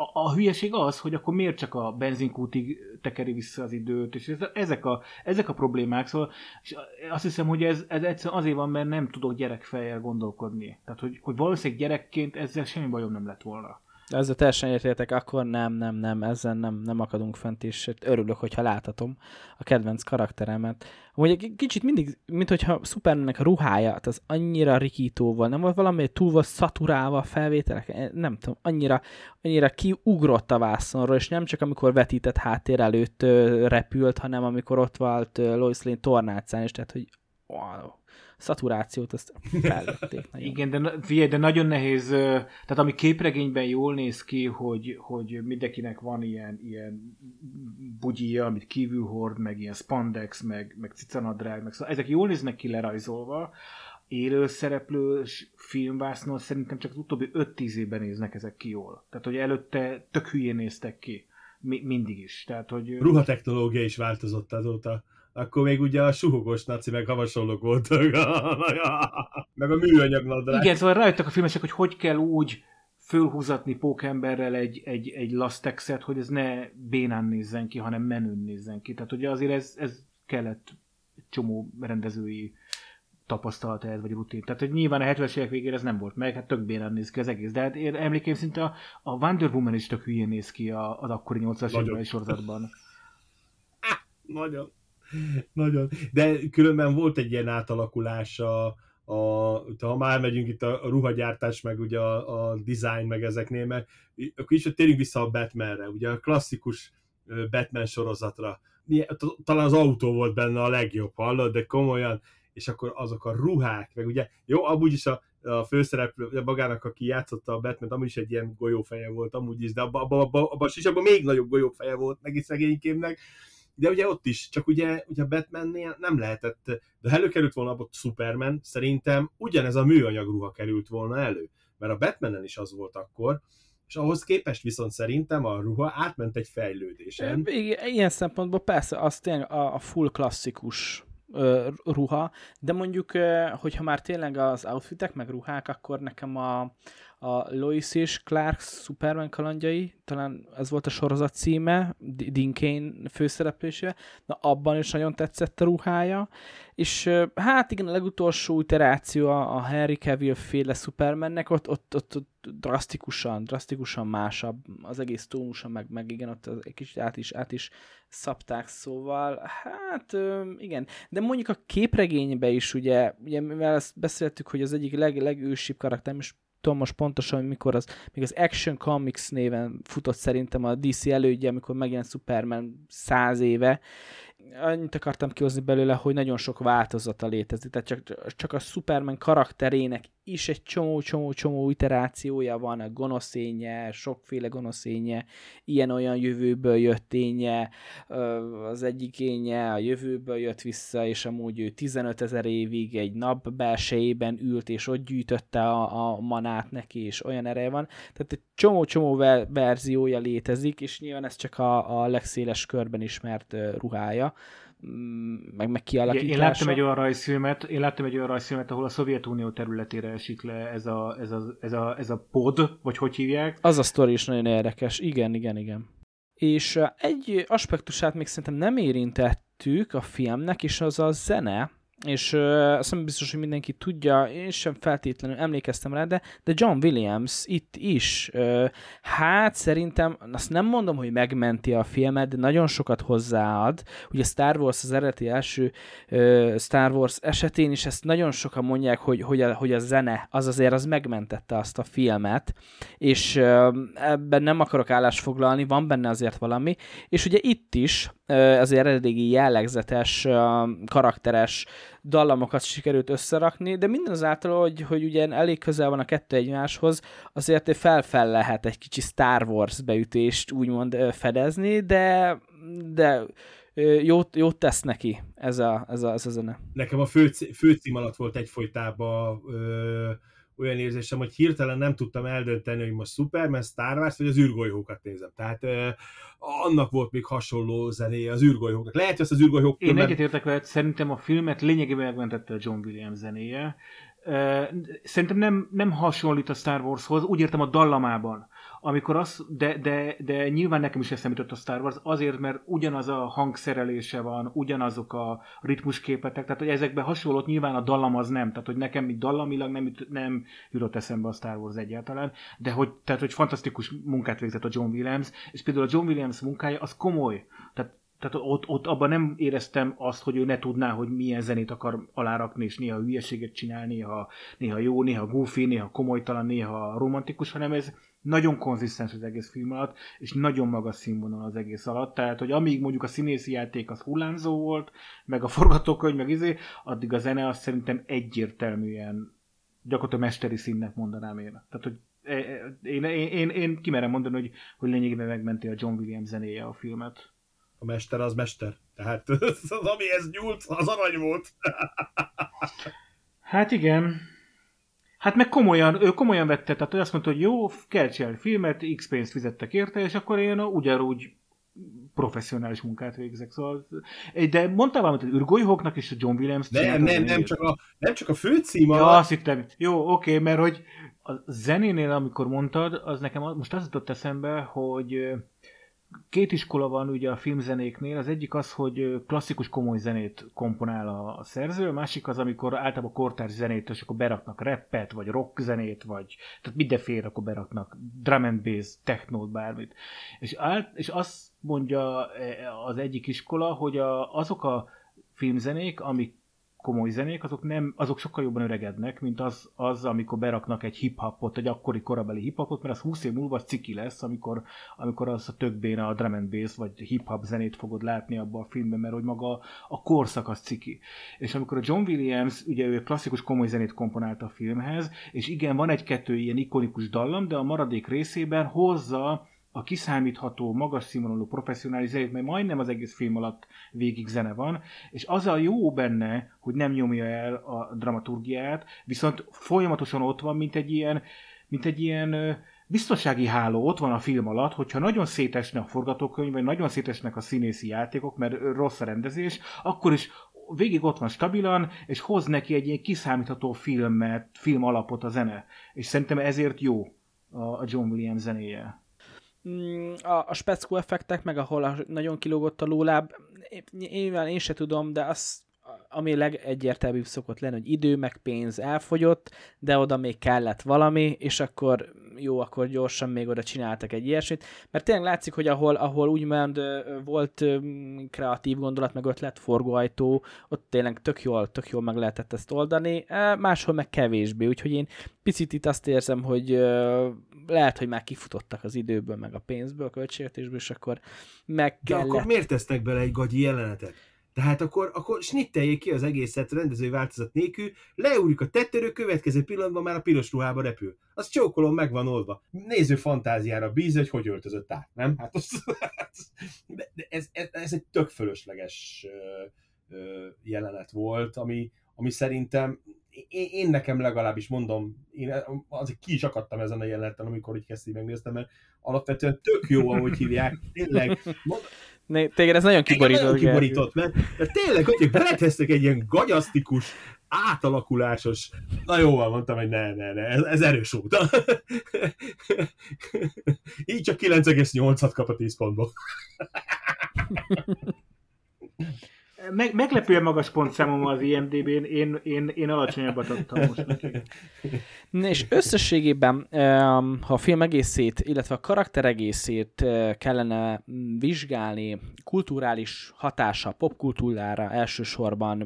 a, a hülyeség az, hogy akkor miért csak a benzinkútig tekeri vissza az időt, és ez, ezek, a, ezek a problémák, szóval és azt hiszem, hogy ez, ez egyszerűen azért van, mert nem tudok gyerekfejjel gondolkodni. Tehát, hogy, hogy valószínűleg gyerekként ezzel semmi bajom nem lett volna. Ezzel teljesen értétek, akkor nem, nem, nem, ezzel nem, nem akadunk fent, és örülök, hogyha láthatom a kedvenc karakteremet. Amúgy egy kicsit mindig, mint hogyha Supermannek a ruhája, hát az annyira rikítóval, nem volt valami túl volt szaturálva a felvételek, nem tudom, annyira, annyira kiugrott a vászonról, és nem csak amikor vetített háttér előtt repült, hanem amikor ott volt Lois Lane tornácán, és tehát, hogy wow, szaturációt azt felvették. Igen, de, figyelj, de nagyon nehéz, tehát ami képregényben jól néz ki, hogy, hogy mindenkinek van ilyen, ilyen bugyija, amit kívül hord, meg ilyen spandex, meg, meg cicanadrág, meg szóval ezek jól néznek ki lerajzolva, élő szereplős filmvásznon szerintem csak az utóbbi 5-10 évben néznek ezek ki jól. Tehát, hogy előtte tök hülyén néztek ki. Mi, mindig is. Tehát, hogy... Ruhatechnológia is változott azóta akkor még ugye a suhogos naci meg hasonlók voltak. meg a műanyag nadrág. Igen, szóval rájöttek a filmesek, hogy hogy kell úgy fölhúzatni pókemberrel egy, egy, egy lastexet, hogy ez ne bénán nézzen ki, hanem menőn nézzen ki. Tehát ugye azért ez, ez kellett csomó rendezői tapasztalata ez, vagy rutin. Tehát, hogy nyilván a 70-es évek végére ez nem volt meg, hát tök bénán néz ki az egész. De hát én emlékeim szinte a, a Wonder Woman is tök hülyén néz ki az akkori 80-as évek sorozatban. Nagyon. Nagyon. De különben volt egy ilyen átalakulás a, a, ha már megyünk itt a, a ruhagyártás, meg ugye a, a design, meg ezeknél, mert akkor is térjünk vissza a Batmanre, ugye a klasszikus Batman sorozatra. Talán az autó volt benne a legjobb, hallod, de komolyan, és akkor azok a ruhák, meg ugye, jó, amúgy is a, a főszereplő, magának, aki játszotta a Batman, amúgy is egy ilyen golyófeje volt, amúgy is, de abban abba, abba, abba, abba, abba még nagyobb golyófeje volt neki szegénykémnek, de ugye ott is, csak ugye, ugye Batmannél nem lehetett, de ha előkerült volna a Superman, szerintem ugyanez a műanyag ruha került volna elő, mert a Batmanen is az volt akkor, és ahhoz képest viszont szerintem a ruha átment egy fejlődésen. Ilyen szempontból persze, az tényleg a, a full klasszikus ruha, de mondjuk, hogyha már tényleg az outfitek meg ruhák, akkor nekem a, a Lois és Clark Superman kalandjai, talán ez volt a sorozat címe, Dean Kane főszereplése, na abban is nagyon tetszett a ruhája, és hát igen, a legutolsó iteráció a, Henry Cavill féle Supermannek, ott, ott, ott, ott drasztikusan, drasztikusan másabb, az egész tónusa, meg, meg igen, ott egy kicsit át is, át is szabták, szóval, hát igen, de mondjuk a képregénybe is ugye, ugye mivel ezt beszéltük, hogy az egyik leg, legősibb karakter, most tudom most pontosan, mikor az, még az Action Comics néven futott szerintem a DC elődje, amikor megjelent Superman száz éve, annyit akartam kihozni belőle, hogy nagyon sok változata létezik, tehát csak, csak a Superman karakterének is egy csomó-csomó-csomó iterációja van, a gonoszénye, sokféle gonoszénye, ilyen-olyan jövőből jött énje, az egyik énje a jövőből jött vissza, és amúgy ő 15 ezer évig egy nap belsejében ült, és ott gyűjtötte a, a manát neki, és olyan ereje van. Tehát egy csomó-csomó verziója létezik, és nyilván ez csak a, a legszéles körben ismert ruhája meg, meg kialakítása. Én láttam egy olyan rajzfilmet, én láttam egy olyan rajzfilmet, ahol a Szovjetunió területére esik le ez a, ez a, ez a, ez a pod, vagy hogy hívják. Az a sztori is nagyon érdekes, igen, igen, igen. És egy aspektusát még szerintem nem érintettük a filmnek, és az a zene, és uh, azt nem biztos, hogy mindenki tudja, én sem feltétlenül emlékeztem rá, de, de John Williams itt is, uh, hát szerintem, azt nem mondom, hogy megmenti a filmet, de nagyon sokat hozzáad. Ugye Star Wars az eredeti első uh, Star Wars esetén is ezt nagyon sokan mondják, hogy, hogy, a, hogy a zene az azért az megmentette azt a filmet, és uh, ebben nem akarok állást foglalni, van benne azért valami, és ugye itt is azért eredeti jellegzetes, karakteres dallamokat sikerült összerakni, de minden azáltal, hogy, hogy ugye elég közel van a kettő egymáshoz, azért fel-fel lehet egy kicsi Star Wars beütést úgymond fedezni, de, de jót, jót tesz neki ez a, ez a, ez a zene. Nekem a fő, főcím alatt volt egyfolytában ö, olyan érzésem, hogy hirtelen nem tudtam eldönteni, hogy most Superman, Star Wars, vagy az űrgolyókat nézem. Tehát ö, annak volt még hasonló zenéje az űrgolyóknak. Lehet, hogy ezt az űrgolyók... Én különben... egyetértek veled, szerintem a filmet lényegében megmentette a John Williams zenéje. Szerintem nem, nem hasonlít a Star Warshoz, úgy értem a dallamában amikor az, de, de, de nyilván nekem is eszembe jutott a Star Wars, azért, mert ugyanaz a hangszerelése van, ugyanazok a ritmusképetek, tehát hogy ezekben hasonlót nyilván a dallam az nem, tehát hogy nekem így dallamilag nem, nem jutott eszembe a Star Wars egyáltalán, de hogy, tehát, hogy fantasztikus munkát végzett a John Williams, és például a John Williams munkája az komoly, tehát tehát ott, ott abban nem éreztem azt, hogy ő ne tudná, hogy milyen zenét akar alárakni, és néha hülyeséget csinál, néha, néha jó, néha goofy, néha komolytalan, néha romantikus, hanem ez nagyon konzisztens az egész film alatt, és nagyon magas színvonal az egész alatt, tehát, hogy amíg mondjuk a színészi játék az hullámzó volt, meg a forgatókönyv, meg izé, addig a zene azt szerintem egyértelműen gyakorlatilag mesteri színnek mondanám én. Tehát, hogy e, e, én, én, én, én kimerem mondani, hogy, hogy lényegében megmenti a John Williams zenéje a filmet. A mester az mester. Tehát az, amihez nyúlt, az arany volt. hát igen, Hát meg komolyan, ő komolyan vette, tehát azt mondta, hogy jó, kell csinálni filmet, x pénzt fizettek érte, és akkor én ugyanúgy professzionális munkát végzek. Szóval, de mondtál valamit az űrgolyhóknak és a John Williams Nem, nem, nem csak, a, nem csak a főcím Ja, azt hittem. Jó, oké, mert hogy a zenénél, amikor mondtad, az nekem most az jutott eszembe, hogy két iskola van ugye a filmzenéknél, az egyik az, hogy klasszikus komoly zenét komponál a szerző, a másik az, amikor általában kortárs zenét, és akkor beraknak rappet, vagy rock zenét, vagy tehát mindenféle akkor beraknak drum and bass, technót, bármit. És, áll, és azt mondja e, az egyik iskola, hogy a, azok a filmzenék, amik komoly zenék, azok, nem, azok sokkal jobban öregednek, mint az, az amikor beraknak egy hip-hopot, egy akkori korabeli hip-hopot, mert az 20 év múlva ciki lesz, amikor, amikor az a többén a drum and bass, vagy hip-hop zenét fogod látni abban a filmben, mert hogy maga a korszak az ciki. És amikor a John Williams, ugye ő klasszikus komoly zenét komponált a filmhez, és igen, van egy-kettő ilyen ikonikus dallam, de a maradék részében hozza a kiszámítható, magas színvonalú professzionális zenét, mert majdnem az egész film alatt végig zene van, és az a jó benne, hogy nem nyomja el a dramaturgiát, viszont folyamatosan ott van, mint egy ilyen, mint egy ilyen biztonsági háló ott van a film alatt, hogyha nagyon szétesne a forgatókönyv, vagy nagyon szétesnek a színészi játékok, mert rossz a rendezés, akkor is végig ott van stabilan, és hoz neki egy ilyen kiszámítható filmet, film alapot a zene. És szerintem ezért jó a John Williams zenéje. Mm, a, a speckó effektek, meg ahol a, nagyon kilógott a lóláb, nyilván én se tudom, de az, ami legegyértelműbb szokott lenni, hogy idő meg pénz elfogyott, de oda még kellett valami, és akkor jó, akkor gyorsan még oda csináltak egy ilyesmit, mert tényleg látszik, hogy ahol, ahol úgymond volt kreatív gondolat, meg ötlet, forgóajtó, ott tényleg tök jól, tök jól meg lehetett ezt oldani, máshol meg kevésbé, úgyhogy én picit itt azt érzem, hogy lehet, hogy már kifutottak az időből, meg a pénzből, a költségvetésből, és akkor meg kell. De akkor miért tesznek bele egy gagyi jelenetet? Tehát akkor, akkor snitteljék ki az egészet rendezői változat nélkül, leúrik a tetterő, következő pillanatban már a piros ruhába repül. Az csókolom meg van oldva. Néző fantáziára bíz, hogy hogy öltözött át, nem? Hát az, de ez, ez, ez, egy tök fölösleges jelenet volt, ami, ami szerintem én, én nekem legalábbis mondom, én azért ki is akadtam ezen a jeleneten, amikor így kezdték megnéztem, mert alapvetően tök jó, ahogy hívják, tényleg. Né, téged ez nagyon kiborított. Nagyon kiborított, mert, mert tényleg, hogy beletesztek egy ilyen gagyasztikus, átalakulásos, na jóval mondtam, hogy ne, ne, ne, ez, ez erős út. Így csak 9,8-at kap a 10 pontból. Meg, meglepően magas pontszámom az IMDB-n, én, én, én alacsonyabbat adtam most neki. És összességében, ha a film egészét, illetve a karakter egészét eh, kellene vizsgálni, kulturális hatása, popkultúrára elsősorban,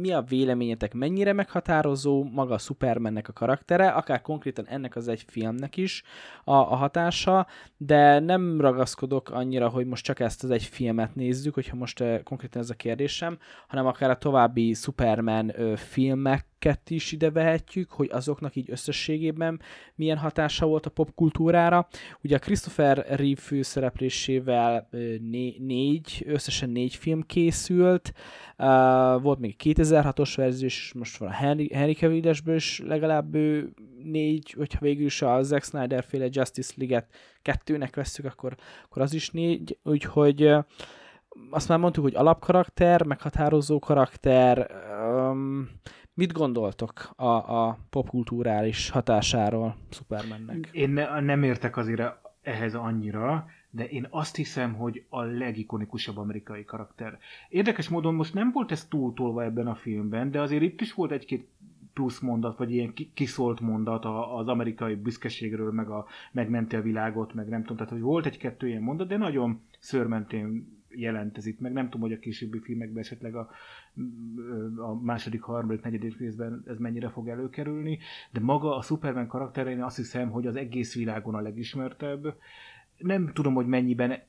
mi a véleményetek, mennyire meghatározó maga a Supermannek a karaktere, akár konkrétan ennek az egy filmnek is a, a hatása, de nem ragaszkodok annyira, hogy most csak ezt az egy filmet nézzük, hogyha most eh, konkrétan ez a kérdésem, hanem akár a további Superman ö, filmeket is ide vehetjük, hogy azoknak így összességében milyen hatása volt a popkultúrára. Ugye a Christopher Reeve főszereplésével ö, né- négy, összesen négy film készült, uh, volt még 2006-os verzió, és most van a Henry, Henry cavill is legalább ő négy, hogyha végül is a Zack Snyder féle Justice League-et kettőnek vesszük, akkor, akkor az is négy, úgyhogy ö, azt már mondtuk, hogy alapkarakter, meghatározó karakter. Um, mit gondoltok a, a popkulturális hatásáról Supermannek? Én ne, nem értek azért ehhez annyira, de én azt hiszem, hogy a legikonikusabb amerikai karakter. Érdekes módon most nem volt ez túltolva ebben a filmben, de azért itt is volt egy-két plusz mondat, vagy ilyen ki- kiszólt mondat az amerikai büszkeségről, meg a megmenti a világot, meg nem tudom, tehát hogy volt egy-kettő ilyen mondat, de nagyon szörmentén jelent ez itt, meg nem tudom, hogy a későbbi filmekben esetleg a, a második, harmadik, negyedik részben ez mennyire fog előkerülni, de maga a Superman karaktere, én azt hiszem, hogy az egész világon a legismertebb. Nem tudom, hogy mennyiben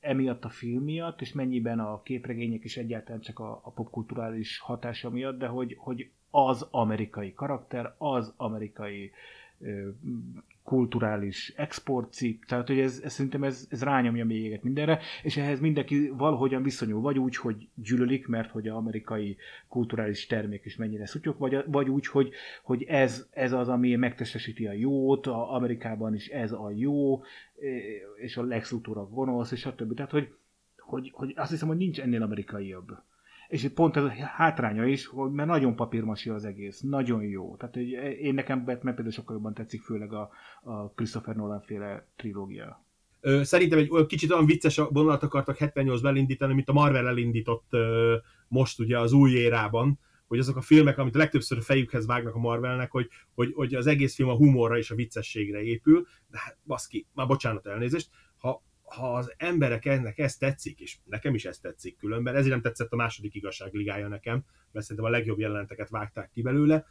emiatt a film miatt, és mennyiben a képregények is egyáltalán csak a, a popkulturális hatása miatt, de hogy, hogy az amerikai karakter, az amerikai ö, kulturális exportcikk, tehát hogy ez, ez szerintem ez, ez rányomja mélyeget mindenre, és ehhez mindenki valahogyan viszonyul, vagy úgy, hogy gyűlölik, mert hogy az amerikai kulturális termék is mennyire szutyok, vagy, vagy úgy, hogy, hogy ez, ez az, ami megtestesíti a jót, a Amerikában is ez a jó, és a Lex Luthor a gonosz, és a többi. Tehát, hogy, hogy, hogy azt hiszem, hogy nincs ennél amerikaiabb. És itt pont ez a hátránya is, hogy mert nagyon papírmasi az egész, nagyon jó. Tehát hogy én nekem Batman például sokkal jobban tetszik, főleg a, a Christopher Nolan féle trilógia. Szerintem egy olyan kicsit olyan vicces vonalat akartak 78-ban elindítani, mint a Marvel elindított most ugye az új érában, hogy azok a filmek, amit a legtöbbször a fejükhez vágnak a Marvelnek, hogy, hogy, hogy az egész film a humorra és a viccességre épül, de hát baszki, már bocsánat elnézést, ha, az emberek ennek ez tetszik, és nekem is ez tetszik különben, ezért nem tetszett a második igazságligája nekem, mert szerintem a legjobb jeleneteket vágták ki belőle,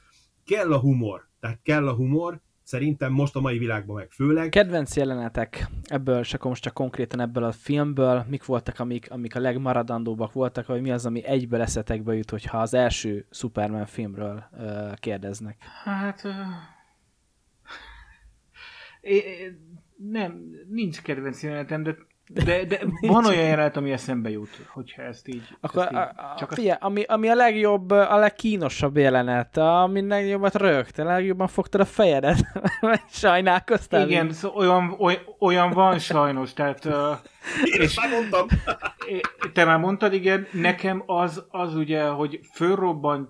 kell a humor, tehát kell a humor, szerintem most a mai világban meg főleg. Kedvenc jelenetek ebből, és akkor most csak konkrétan ebből a filmből, mik voltak, amik, amik a legmaradandóbbak voltak, vagy mi az, ami egyből eszetekbe jut, hogyha az első Superman filmről uh, kérdeznek? Hát... Uh... É, nem, nincs kedvenc jelenetem, de de, de van olyan jelenet, ami eszembe jut, hogyha ezt így... Akkor ezt így, a, a, csak figyelj, ami, ami a legjobb, a legkínosabb jelenet, ami legjobbat rögte, legjobban fogtad a fejedet, sajnálkoztál. Igen, szó, olyan, olyan, olyan van sajnos, tehát... Uh, Én és, már mondtam. Te már mondtad, igen, nekem az, az ugye, hogy fölrobbant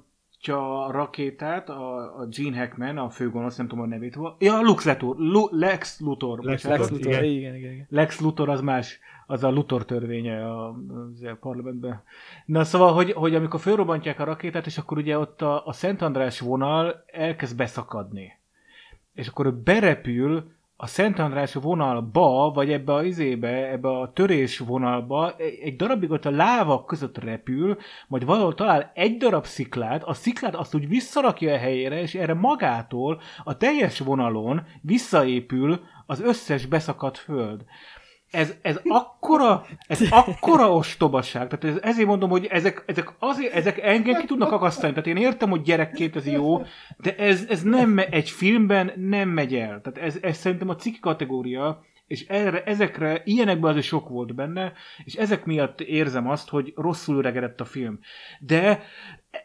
a rakétát, a, a Gene Hackman, a főgonosz, nem tudom a nevét. Ja, Lux Luthor, Lu, Lex Luthor. Lex, Lex Luthor, igen. Igen, igen, igen. Lex Luthor az más, az a Luthor törvénye a, a parlamentben. Na szóval, hogy, hogy amikor fölrobbantják a rakétát, és akkor ugye ott a, a Szent András vonal elkezd beszakadni. És akkor ő berepül a Szent András vonalba, vagy ebbe a izébe, ebbe a törés vonalba, egy darabig ott a láva között repül, majd valahol talál egy darab sziklát, a sziklát azt úgy visszarakja a helyére, és erre magától a teljes vonalon visszaépül az összes beszakadt föld ez, ez akkora, ez akkora ostobaság. Tehát ez, ezért mondom, hogy ezek, ezek, azért, ezek engem ki tudnak akasztani. Tehát én értem, hogy gyerekként ez jó, de ez, ez nem egy filmben nem megy el. Tehát ez, ez szerintem a cikk kategória, és erre, ezekre, ilyenekben azért sok volt benne, és ezek miatt érzem azt, hogy rosszul öregedett a film. De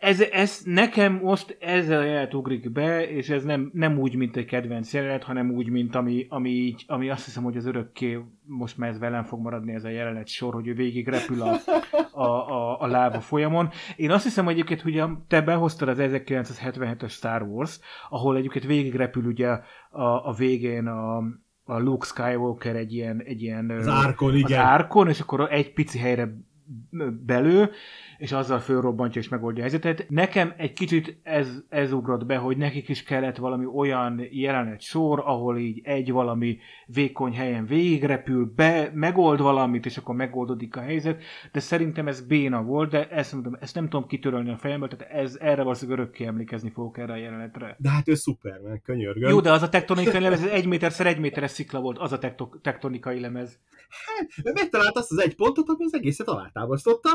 ez, ez nekem most ezzel a jelet ugrik be, és ez nem, nem úgy, mint egy kedvenc jelenet, hanem úgy, mint ami, ami, így, ami azt hiszem, hogy az örökké most már ez velem fog maradni ez a jelenet sor, hogy ő végig repül a, a, a, a lába folyamon. Én azt hiszem egyébként, hogy te behoztad az 1977-es Star Wars, ahol egyébként végig repül ugye a, a végén a, a Luke Skywalker egy ilyen, egy ilyen az árkon, igen. Az árkon, és akkor egy pici helyre belő, és azzal fölrobbantja és megoldja a helyzetet. Nekem egy kicsit ez, ez ugrott be, hogy nekik is kellett valami olyan jelenet sor, ahol így egy valami vékony helyen végigrepül, be, megold valamit, és akkor megoldódik a helyzet, de szerintem ez béna volt, de ezt, mondom, ezt nem tudom kitörölni a fejemből, tehát ez, erre valószínűleg örökké emlékezni fogok erre a jelenetre. De hát ő Superman, könyörgöm. Jó, de az a tektonikai lemez, ez egy méterszer egy méteres szikla volt, az a tekto- tektonikai lemez. Hát, megtalált azt az egy pontot, ami az egészet alátámasztotta,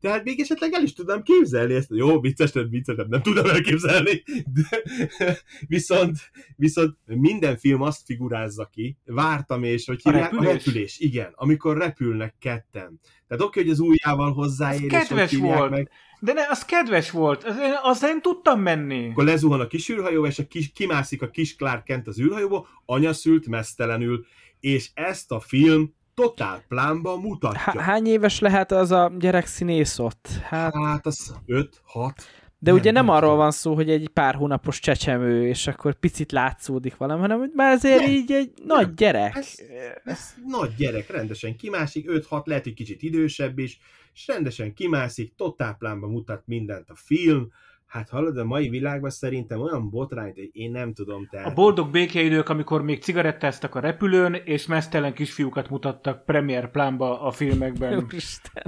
tehát még esetleg el is tudnám képzelni ezt. Jó, vicces, nem vicces, nem, nem tudom elképzelni, de viszont, viszont minden film azt figurázza ki, vártam és, hogy A hívják, a repülés? repülés, igen, amikor repülnek ketten. Tehát oké, hogy az ujjával hozzáér, és hogy kedves hívják volt. meg, De ne, az kedves volt, az, az én tudtam menni. akkor lezuhan a kis űrhajó, és a kis, kimászik a kis Clark Kent az űrhajóból, anya szült mesztelenül, és ezt a film totál plánba mutatja. Há- hány éves lehet az a gyerek színész ott? Hát, Hát az 5-6. de nem, ugye nem nem arról van szó, hogy egy pár hónapos csecsemő, és akkor picit látszódik valami, hanem hogy már azért Nem. így egy nagy gyerek. Ez, ez nagy gyerek, rendesen kimászik, 5-6, lehet, hogy kicsit idősebb is, és rendesen kimászik, totál plánba mutat mindent a film, hát hallod, a mai világban szerintem olyan botrányt, hogy én nem tudom, tehát... A boldog békeidők, amikor még cigarettáztak a repülőn, és mesztelen kisfiúkat mutattak premier plánba a filmekben. Úristen.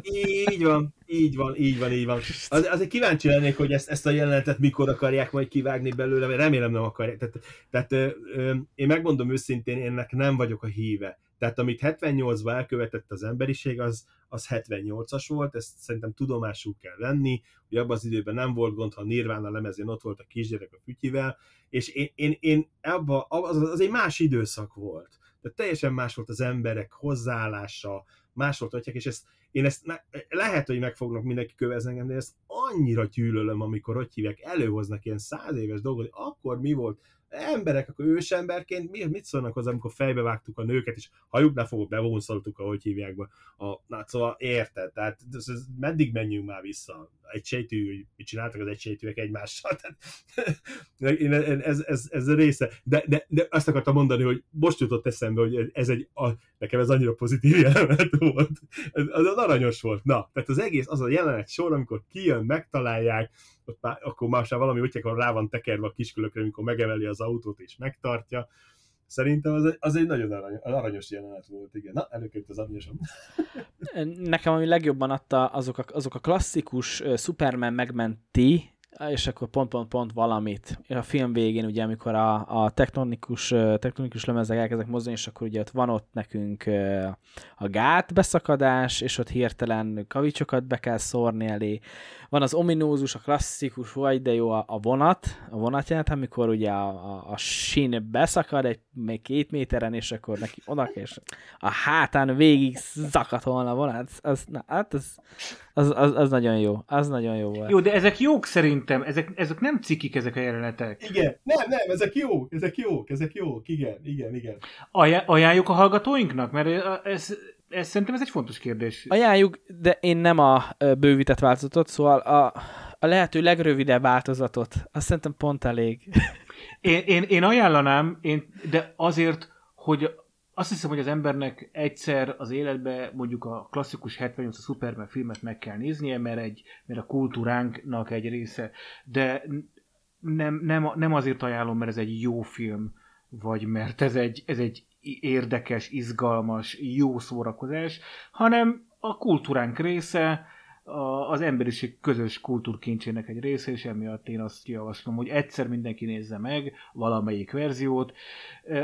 Így van, így van, így van, így van. Az, azért kíváncsi lennék, hogy ezt, ezt a jelenetet mikor akarják majd kivágni belőle, mert remélem nem akarják. Tehát, tehát ö, ö, én megmondom őszintén, én ennek nem vagyok a híve. Tehát amit 78-ban elkövetett az emberiség, az, az 78-as volt, ezt szerintem tudomásul kell venni, hogy abban az időben nem volt gond, ha Nirvana lemezén ott volt a kisgyerek a fütyivel, és én, én, én abba, az, egy más időszak volt. Tehát teljesen más volt az emberek hozzáállása, más volt atyák, és ezt, én ezt lehet, hogy meg fognak mindenki kövezni engem, de ezt annyira gyűlölöm, amikor hogy hívják, előhoznak ilyen száz éves dolgot, hogy akkor mi volt, emberek, akkor ősemberként mi, mit szólnak hozzá, amikor fejbevágtuk a nőket, és hajuknál fogok bevonszoltuk, ahogy hívják be. A, na, szóval érted, tehát ez, ez, meddig menjünk már vissza? Egy sejtű, mit csináltak az egysejtűek egymással, tehát ez, ez, ez a része. De, de, de, azt akartam mondani, hogy most jutott eszembe, hogy ez egy, a, nekem ez annyira pozitív jelenet volt. Ez, az, az aranyos volt. Na, tehát az egész, az a jelenet sor, amikor kijön, megtalálják, ott már, akkor már valami úgy, akkor rá van tekerve a kiskülökre, amikor megemeli az autót és megtartja. Szerintem az, egy- az egy nagyon arany, aranyos jelenet volt, igen. Na, előkerült az aranyosom. Nekem ami legjobban adta azok a, azok a klasszikus Superman megmenti, és akkor pont-pont-pont valamit. A film végén, ugye, amikor a, a tektonikus, tektonikus lemezek elkezdek mozdulni, és akkor ugye ott van ott nekünk a gát beszakadás, és ott hirtelen kavicsokat be kell szórni elé. Van az ominózus, a klasszikus, vagy de jó a, a vonat, a vonatjelenet, amikor ugye a, a, a sín beszakad egy még két méteren, és akkor neki oda és a hátán végig zakatolna a vonat. Az, na, hát az, az, az, az, nagyon jó. Az nagyon jó volt. Jó, de ezek jók szerintem, ezek, ezek nem cikik ezek a jelenetek. Igen, nem, nem, ezek jók, ezek jók, ezek jók, igen, igen, igen. Ajá- ajánljuk a hallgatóinknak? Mert ez, ez, szerintem ez egy fontos kérdés. Ajánljuk, de én nem a bővített változatot, szóval a, a lehető legrövidebb változatot. Azt szerintem pont elég. Én, én, én ajánlanám, én, de azért, hogy azt hiszem, hogy az embernek egyszer az életbe mondjuk a klasszikus 78 a Superman filmet meg kell néznie, mert, egy, mert a kultúránknak egy része. De nem, nem, nem azért ajánlom, mert ez egy jó film, vagy mert ez egy, ez egy érdekes, izgalmas, jó szórakozás, hanem a kultúránk része, a- az emberiség közös kultúrkincsének egy része, és emiatt én azt javaslom, hogy egyszer mindenki nézze meg valamelyik verziót.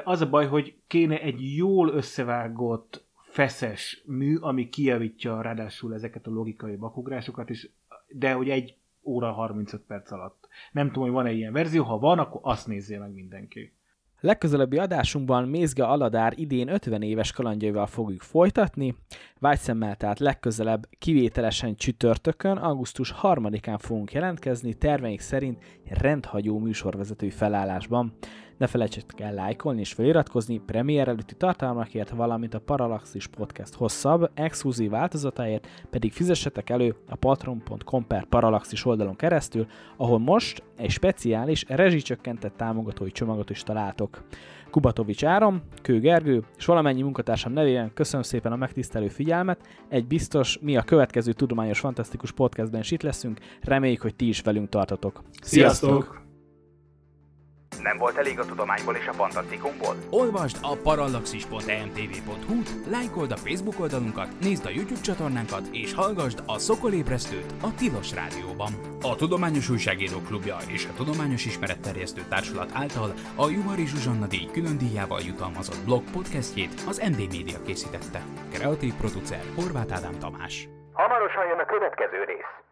Az a baj, hogy kéne egy jól összevágott, feszes mű, ami kijavítja ráadásul ezeket a logikai bakugrásokat, és, de hogy egy óra 35 perc alatt. Nem tudom, hogy van-e ilyen verzió, ha van, akkor azt nézzél meg mindenki. Legközelebbi adásunkban Mézga Aladár idén 50 éves kalandjaival fogjuk folytatni, Vágyszemmel tehát legközelebb kivételesen csütörtökön, augusztus 3-án fogunk jelentkezni, terveink szerint rendhagyó műsorvezetői felállásban. Ne felejtsetek el lájkolni és feliratkozni premier előtti tartalmakért, valamint a Parallaxis Podcast hosszabb, exkluzív változatáért pedig fizessetek elő a patron.com per Parallaxis oldalon keresztül, ahol most egy speciális rezsicsökkentett támogatói csomagot is találtok. Kubatovics Áron, Kő Gergő és valamennyi munkatársam nevében köszönöm szépen a megtisztelő figyelmet. Egy biztos, mi a következő tudományos fantasztikus podcastben is itt leszünk, reméljük, hogy ti is velünk tartotok. Sziasztok! Nem volt elég a tudományból és a fantasztikumból? Olvasd a parallaxis.emtv.hu, lájkold a Facebook oldalunkat, nézd a YouTube csatornánkat, és hallgassd a Szokolébresztőt a Tilos Rádióban. A Tudományos Újságíró Klubja és a Tudományos Ismeretterjesztő Társulat által a Juhari Zsuzsanna díj külön díjával jutalmazott blog podcastjét az MD Media készítette. Kreatív producer Horváth Ádám Tamás. Hamarosan jön a következő rész.